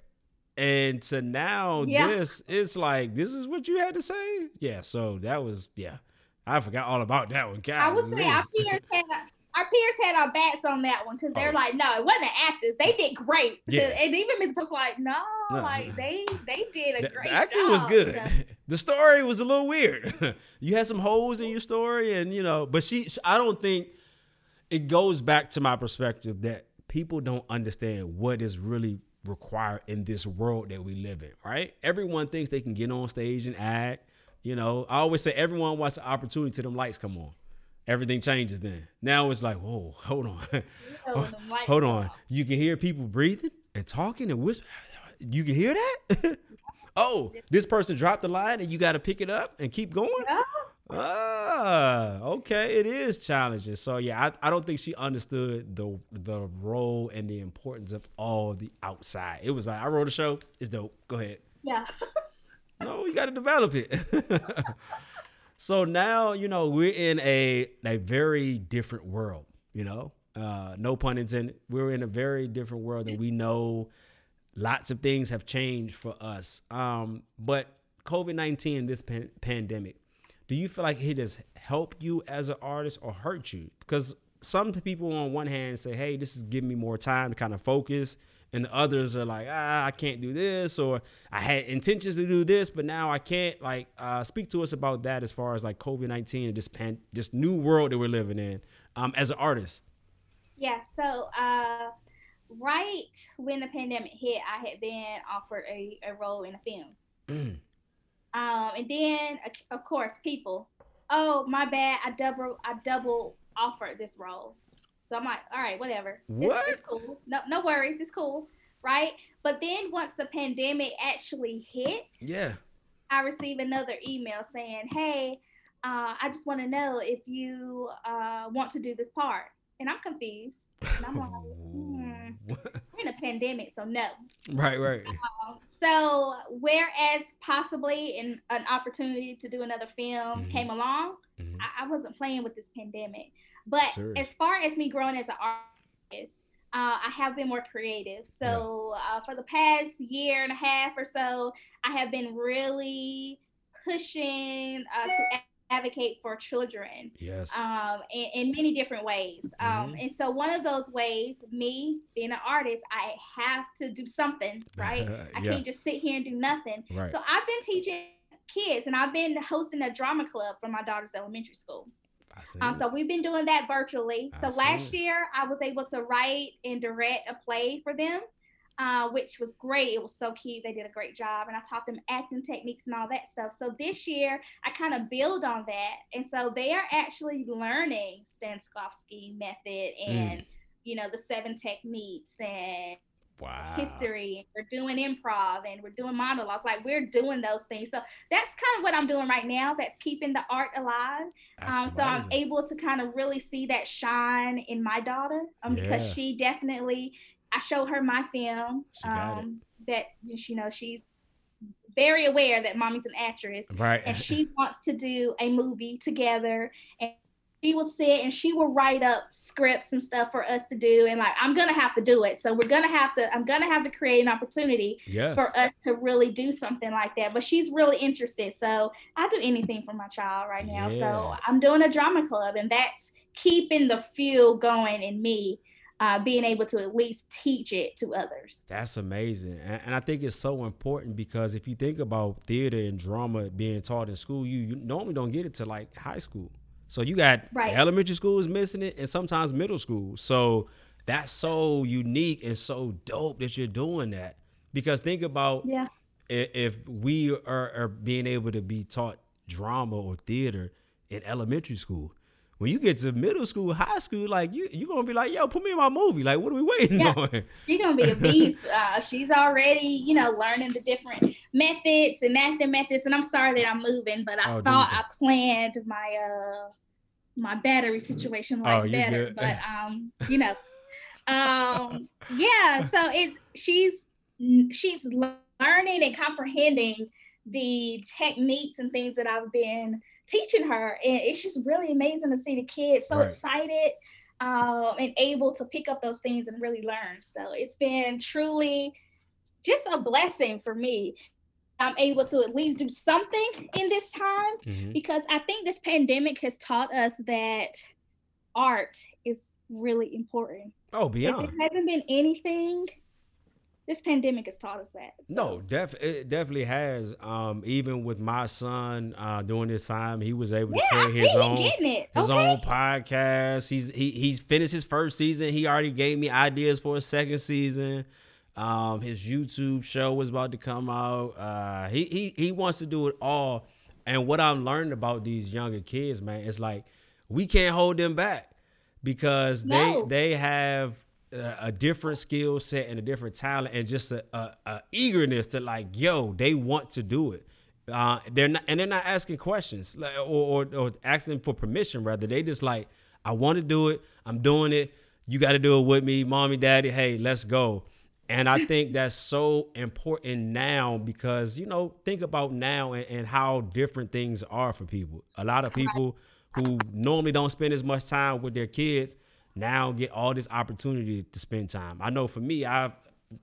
And to now Yeah. this, it's like this is what you had to say. Yeah, so that was yeah. I forgot all about that one. God, I would say I our peers had our backs on that one because they're Oh. like, no, it wasn't the actors. They did great. Yeah. And even Miss was like, no, No. like they they did a The, great the acting was good. So, The story was a little weird. you had some holes in your story, and you know, but she. I don't think it goes back to my perspective that people don't understand what is really required in this world that we live in. Right? Everyone thinks they can get on stage and act. You know, I always say everyone wants the opportunity till them lights come on. Everything changes then. Now it's like, whoa, hold on. Oh, when them lights hold on. You can hear people breathing and talking and whispering. You can hear that? oh, this person dropped the line and you got to pick it up and keep going? Yeah. Ah, okay. It is challenging. So yeah, I, I don't think she understood the the role and the importance of all the outside. It was like I wrote a show. It's dope. Go ahead. yeah. No, you got to develop it. So now, you know, we're in a a very different world, you know. Uh no pun intended. We're in a very different world and we know lots of things have changed for us. Um but COVID-19 this pan- pandemic, do you feel like it has helped you as an artist or hurt you? Because some people on one hand say, "Hey, this is giving me more time to kind of focus," and the others are like, "Ah, I can't do this," or "I had intentions to do this, but now I can't." Like, uh, speak to us about that as far as like COVID nineteen and this pan, this new world that we're living in, um, as an artist. Yeah, so uh, right when the pandemic hit, I had been offered a, a role in a film. Mm. Um, and then of- of course people, oh my bad, I double I double offered this role. So I'm like, all right, whatever. It's, What? it's cool. No, no worries, it's cool, right? But then once the pandemic actually hit, Yeah. I received another email saying, "Hey, uh, I just want to know if you uh, want to do this part." And I'm confused. And I'm like, hmm, we're in a pandemic, so no. right, right. So whereas possibly in an opportunity to do another film Mhm. came along, Mhm. I, I wasn't playing with this pandemic. But Serious. as far as me growing as an artist, uh, I have been more creative. So uh, for the past year and a half or so, I have been really pushing uh, to advocate for children Yes. um, in, in many different ways. Um, Mhm. and so one of those ways, me being an artist, I have to do something, right? I can't just sit here and do nothing. right. So I've been teaching kids and I've been hosting a drama club for my daughter's elementary school. Um, so we've been doing that virtually. I So last year I was able to write and direct a play for them, uh, which was great. It was so cute. They did a great job, and I taught them acting techniques and all that stuff. So this year I kind of build on that, and so they are actually learning Stanislavski method Mm. and you know the seven techniques and wow. history. We're doing improv and we're doing monologues. Like we're doing those things. So that's kind of what I'm doing right now. That's keeping the art alive. Um, so I'm able to kind of really see that shine in my daughter um, because she definitely, I showed her my film She got it. um, that, you know, she's very aware that mommy's an actress Right. and she wants to do a movie together and she will sit and she will write up scripts and stuff for us to do and like i'm gonna have to do it so we're gonna have to i'm gonna have to create an opportunity yes. for us to really do something like that but she's really interested so i do anything for my child right now Yeah. so i'm doing a drama club and that's keeping the fuel going in me uh, being able to at least teach it to others That's amazing. And, and I think it's so important because if you think about theater and drama being taught in school, you, you normally don't get it to like high school. So you got Right. elementary schools missing it and sometimes middle school. So that's so unique and so dope that you're doing that. Because think about yeah if we are, are being able to be taught drama or theater in elementary school. When you get to middle school, high school, like you, you're gonna be like, "Yo, put me in my movie." Like, what are we waiting Yeah. on? She's gonna be a beast. Uh, she's already, you know, learning the different methods and acting methods. And I'm sorry that I'm moving, but I Oh, thought you- I planned my uh my battery situation Oh, like you better. good. But um, you know, um, yeah. So it's she's she's learning and comprehending the techniques and things that I've been teaching her, and it's just really amazing to see the kids so Right. excited um, and able to pick up those things and really learn. So it's been truly just a blessing for me. I'm able to at least do something in this time Mhm. because I think this pandemic has taught us that art is really important. Oh, If beyond. it hasn't been anything, this pandemic has taught us that. So, No, def it definitely has. Um, even with my son uh, during this time, he was able to Yeah, I create his own his Okay. own podcast. He's he he's finished his first season. He already gave me ideas for a second season. Um, his YouTube show was about to come out. Uh, he he he wants to do it all. And what I'm learning about these younger kids, man, is like we can't hold them back because No. they they have a, a different skill set and a different talent and just a, a, a eagerness to like yo they want to do it uh they're not and they're not asking questions like or, or, or asking for permission rather they just like i want to do it i'm doing it you got to do it with me mommy daddy hey let's go and i think that's so important now because you know think about now and, and how different things are for people a lot of people who normally don't spend as much time with their kids now get all this opportunity to spend time. I know for me, I've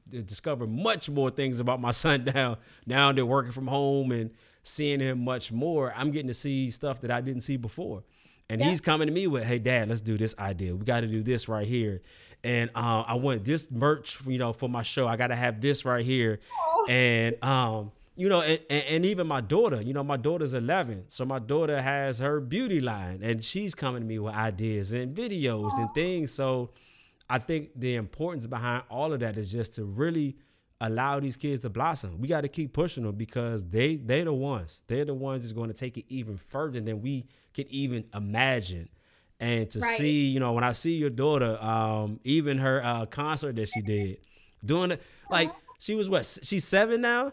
discovered much more things about my son now. Now they're working from home and seeing him much more. I'm getting to see stuff that I didn't see before. And he's coming to me with, "Hey, Dad, let's do this idea. We got to do this right here, and uh, I want this merch, you know, for my show. I got to have this right here, and um, you know, and, and, and even my daughter, you know, my daughter's 11. So my daughter has her beauty line and she's coming to me with ideas and videos and things. So I think the importance behind all of that is just to really allow these kids to blossom. We got to keep pushing them because they they're the ones. They're the ones that's going to take it even further than we could even imagine. And to Right. see, you know, when I see your daughter, um, even her uh, concert that she did, doing it like she was what? She's seven now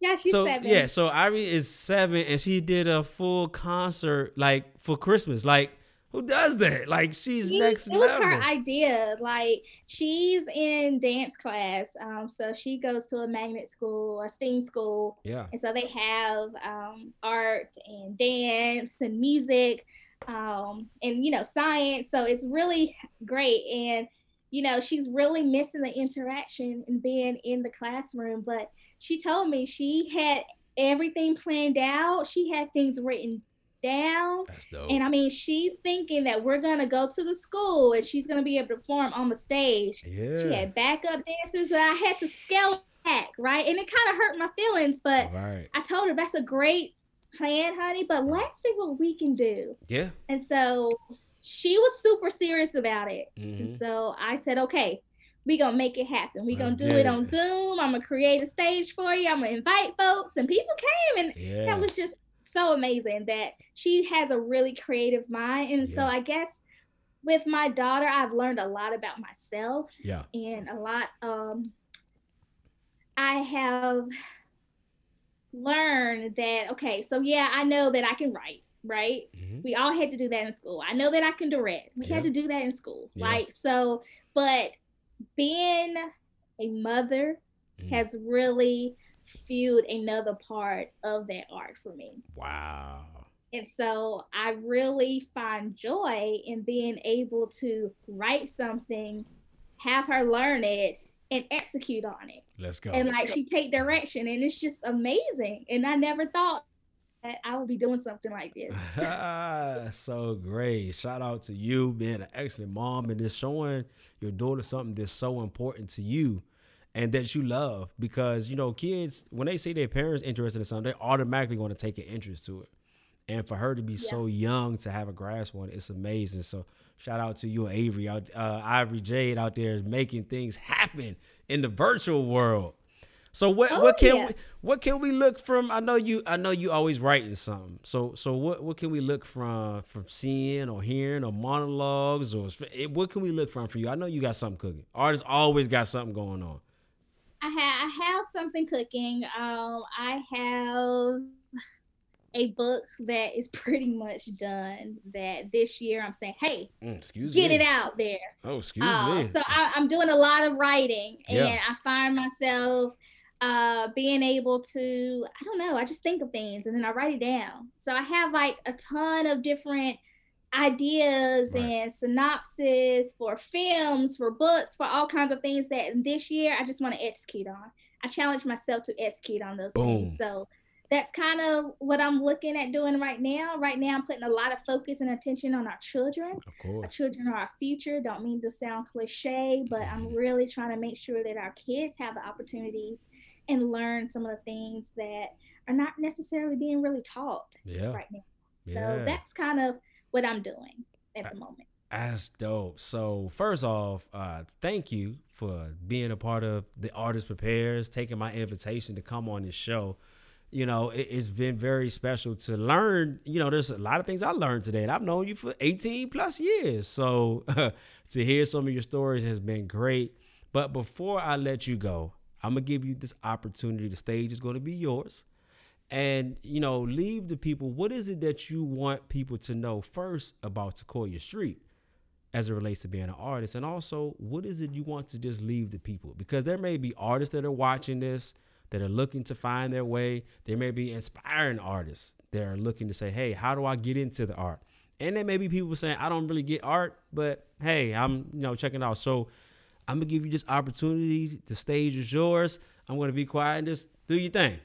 Yeah, she's so seven. yeah, so Irie is seven, and she did a full concert like for Christmas. Like, who does that? Like, she's She- next it was level. her idea. Like she's in dance class, um, so she goes to a magnet school, a STEAM school, yeah, and so they have um, art and dance and music, um, and you know science. So it's really great, and you know she's really missing the interaction and being in the classroom. But she told me she had everything planned out. She had things written down. that's dope. And I mean, she's thinking that we're gonna go to the school and she's gonna be able to perform on the stage. Yeah. She had backup dancers that I had to scale back, right? And it kind of hurt my feelings, but right, I told her that's a great plan, honey, but let's see what we can do. yeah, And so she was super serious about it. Mhm. And so I said, okay, we gonna make it happen. We gonna do get it on. Zoom. I'm gonna create a stage for you. I'm gonna invite folks, and people came, and yeah. that was just so amazing that she has a really creative mind and so i guess with my daughter i've learned a lot about myself yeah, and a lot um i have learned that okay so yeah i know that i can write right Mhm. we all had to do that in school i know that i can direct we Yeah. had to do that in school Yeah. right so but being a mother Mhm. has really fueled another part of that art for me wow, and so I really find joy in being able to write something, have her learn it, and execute on it. let's go. And like she take direction, and it's just amazing. And I never thought that I would be doing something like this. so great. Shout out to you being an excellent mom and just showing your daughter something that's so important to you and that you love because you know kids when they see their parents interested in something they're automatically going to take an interest to it and for her to be so young to have a grasp on it it's amazing so shout out to you and avery out uh, ivory jade out there making things happen in the virtual world so what Oh, what can yeah. we what can we look from? I know you I know you always writing something. So so what what can we look from from seeing or hearing or monologues or eh, what can we look from for you? I know you got something cooking. Artists always got something going on. I have I have something cooking. Um, I have a book that is pretty much done. That this year I'm saying, hey, Mm, excuse get me. it out there. Oh, excuse Uh, me. so I, I'm doing a lot of writing, and Yeah. I find myself uh, being able to, I don't know, I just think of things and then I write it down. So I have like a ton of different ideas Right. and synopsis for films, for books, for all kinds of things that this year I just want to execute on. I challenge myself to execute on those Boom. things. So that's kind of what I'm looking at doing right now. Right now, I'm putting a lot of focus and attention on our children. Of Our children are our future. Don't mean to sound cliche, but I'm Mm-hmm. really trying to make sure that our kids have the opportunities and learn some of the things that are not necessarily being really taught Yeah. right now. So Yeah. that's kind of what I'm doing at the moment. That's dope. So first off, uh, thank you for being a part of the Artist Prepares, taking my invitation to come on this show. You know, it, it's been very special to learn. You know, there's a lot of things I learned today, and I've known you for 18 plus years. So to hear some of your stories has been great. But before I let you go, I'm gonna give you this opportunity. The stage is to be yours and you know leave the people what is it that you want people to know first about Taquoia Street as it relates to being an artist and also what is it you want to just leave the people because there may be artists that are watching this that are looking to find their way. There may be inspiring artists that are looking to say hey how do I get into the art? And there may be people saying I don't really get art but hey I'm you know checking out. So I'm gonna give you this opportunity. The stage is yours. I'm gonna be quiet and just do your thing.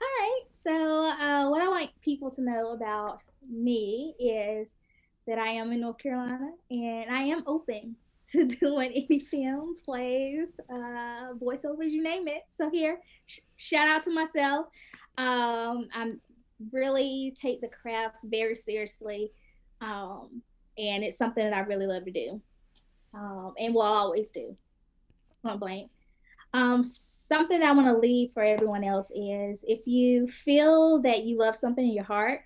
All right. So, uh, what I want people to know about me is that I am in North Carolina and I am open to doing any film, plays, uh, voiceovers, you name it. So, here, sh- shout out to myself. Um, I'm really take the craft very seriously. Um, and it's something that I really love to do. Um, and will always do. Point blank. Um, something I want to leave for everyone else is if you feel that you love something in your heart,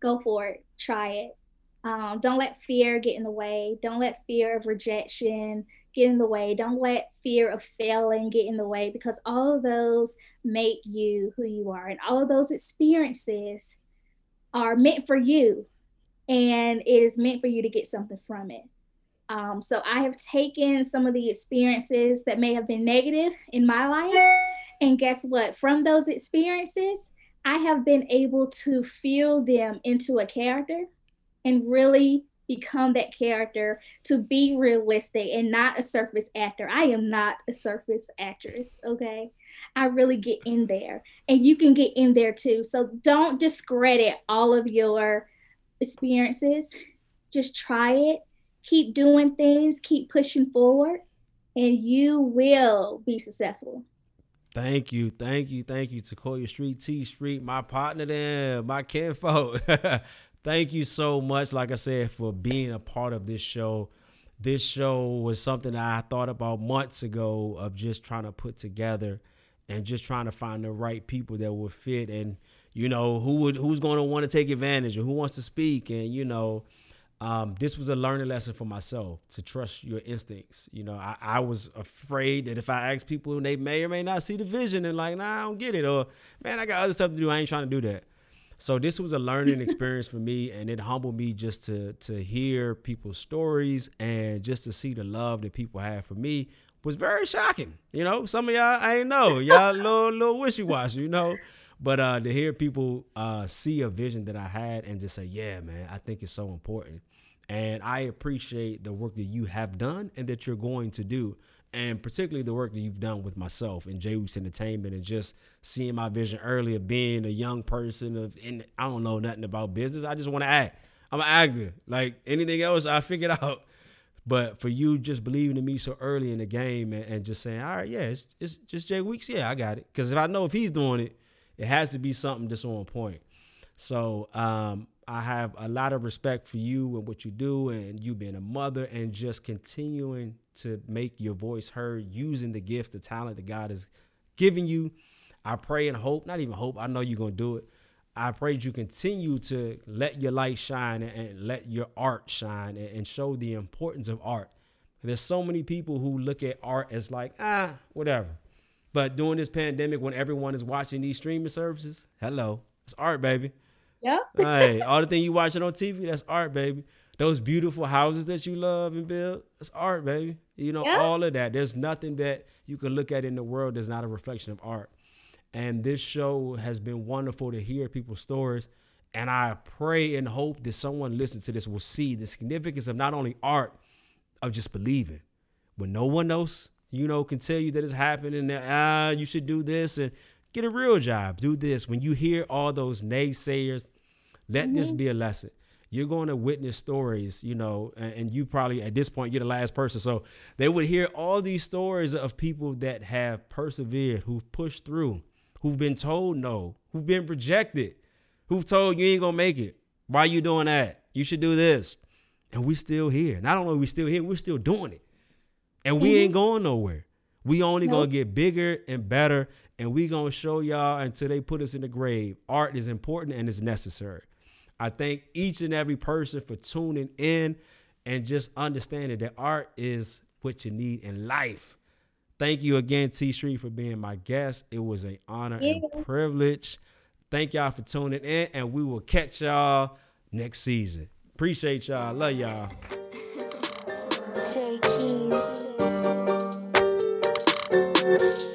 go for it, try it. Um, don't let fear get in the way. Don't let fear of rejection get in the way. Don't let fear of failing get in the way because all of those make you who you are. And all of those experiences are meant for you. And it is meant for you to get something from it. Um, so I have taken some of the experiences that may have been negative in my life. And guess what? From those experiences, I have been able to feel them into a character and really become that character to be realistic and not a surface actor. I am not a surface actress, okay? I really get in there and you can get in there too. So don't discredit all of your experiences. Just try it, keep doing things, keep pushing forward, and you will be successful. Thank you, thank you, thank you, Taquoia Street, T Street, my partner there, my kinfolk. thank you so much, like I said, for being a part of this show. This show was something I thought about months ago of just trying to put together and just trying to find the right people that would fit and you know who would who's going to want to take advantage or who wants to speak and you know um, this was a learning lesson for myself to trust your instincts. You know, I, I was afraid that if I asked people, they may or may not see the vision and like, nah, I don't get it, or man, I got other stuff to do. I ain't trying to do that. So this was a learning experience for me, and it humbled me just to to hear people's stories and just to see the love that people have for me was very shocking. You know, some of y'all I ain't know, y'all a little little wishy washy, you know. But uh, to hear people uh, see a vision that I had and just say, yeah, man, I think it's so important. And I appreciate the work that you have done and that you're going to do. And particularly the work that you've done with myself and J Weeks Entertainment and just seeing my vision earlier, being a young person of and I don't know nothing about business. I just want to act. I'm an actor. Like anything else, I figured out. But for you just believing in me so early in the game and, and just saying, all right, yeah, it's, it's just Jay Weeks. Yeah, I got it. Because if I know if he's doing it, it has to be something that's on point. So um, I have a lot of respect for you and what you do and you being a mother and just continuing to make your voice heard using the gift, the talent that God has given you. I pray and hope, not even hope, I know you're going to do it. I pray you continue to let your light shine and, let your art shine and show the importance of art. There's so many people who look at art as like, ah, whatever. But during this pandemic, when everyone is watching these streaming services, hello, it's art, baby. Yep. hey, all the thing you watching on TV, that's art, baby. Those beautiful houses that you love and build, that's art, baby. You know, Yeah. all of that. There's nothing that you can look at in the world that's not a reflection of art. And this show has been wonderful to hear people's stories. And I pray and hope that someone listening to this will see the significance of not only art, of just believing. When no one else, you know, can tell you that it's happening, that ah, you should do this, and Get a real job. Do this. When you hear all those naysayers, let this mm-hmm. be a lesson. You're going to witness stories, you know, and, and you probably at this point you're the last person. So they would hear all these stories of people that have persevered, who've pushed through, who've been told no, who've been rejected, who've told you ain't gonna make it. Why you doing that? You should do this. And we still here. Not only are we still here, we're still doing it. And we ain't mm-hmm. going nowhere. We only gonna get bigger and better, and we gonna show y'all until they put us in the grave. Art is important and it's necessary. I thank each and every person for tuning in and just understanding that art is what you need in life. Thank you again, T Street, for being my guest. It was an honor yeah. and privilege. Thank y'all for tuning in, and we will catch y'all next season. Appreciate y'all. Love y'all. J Keys.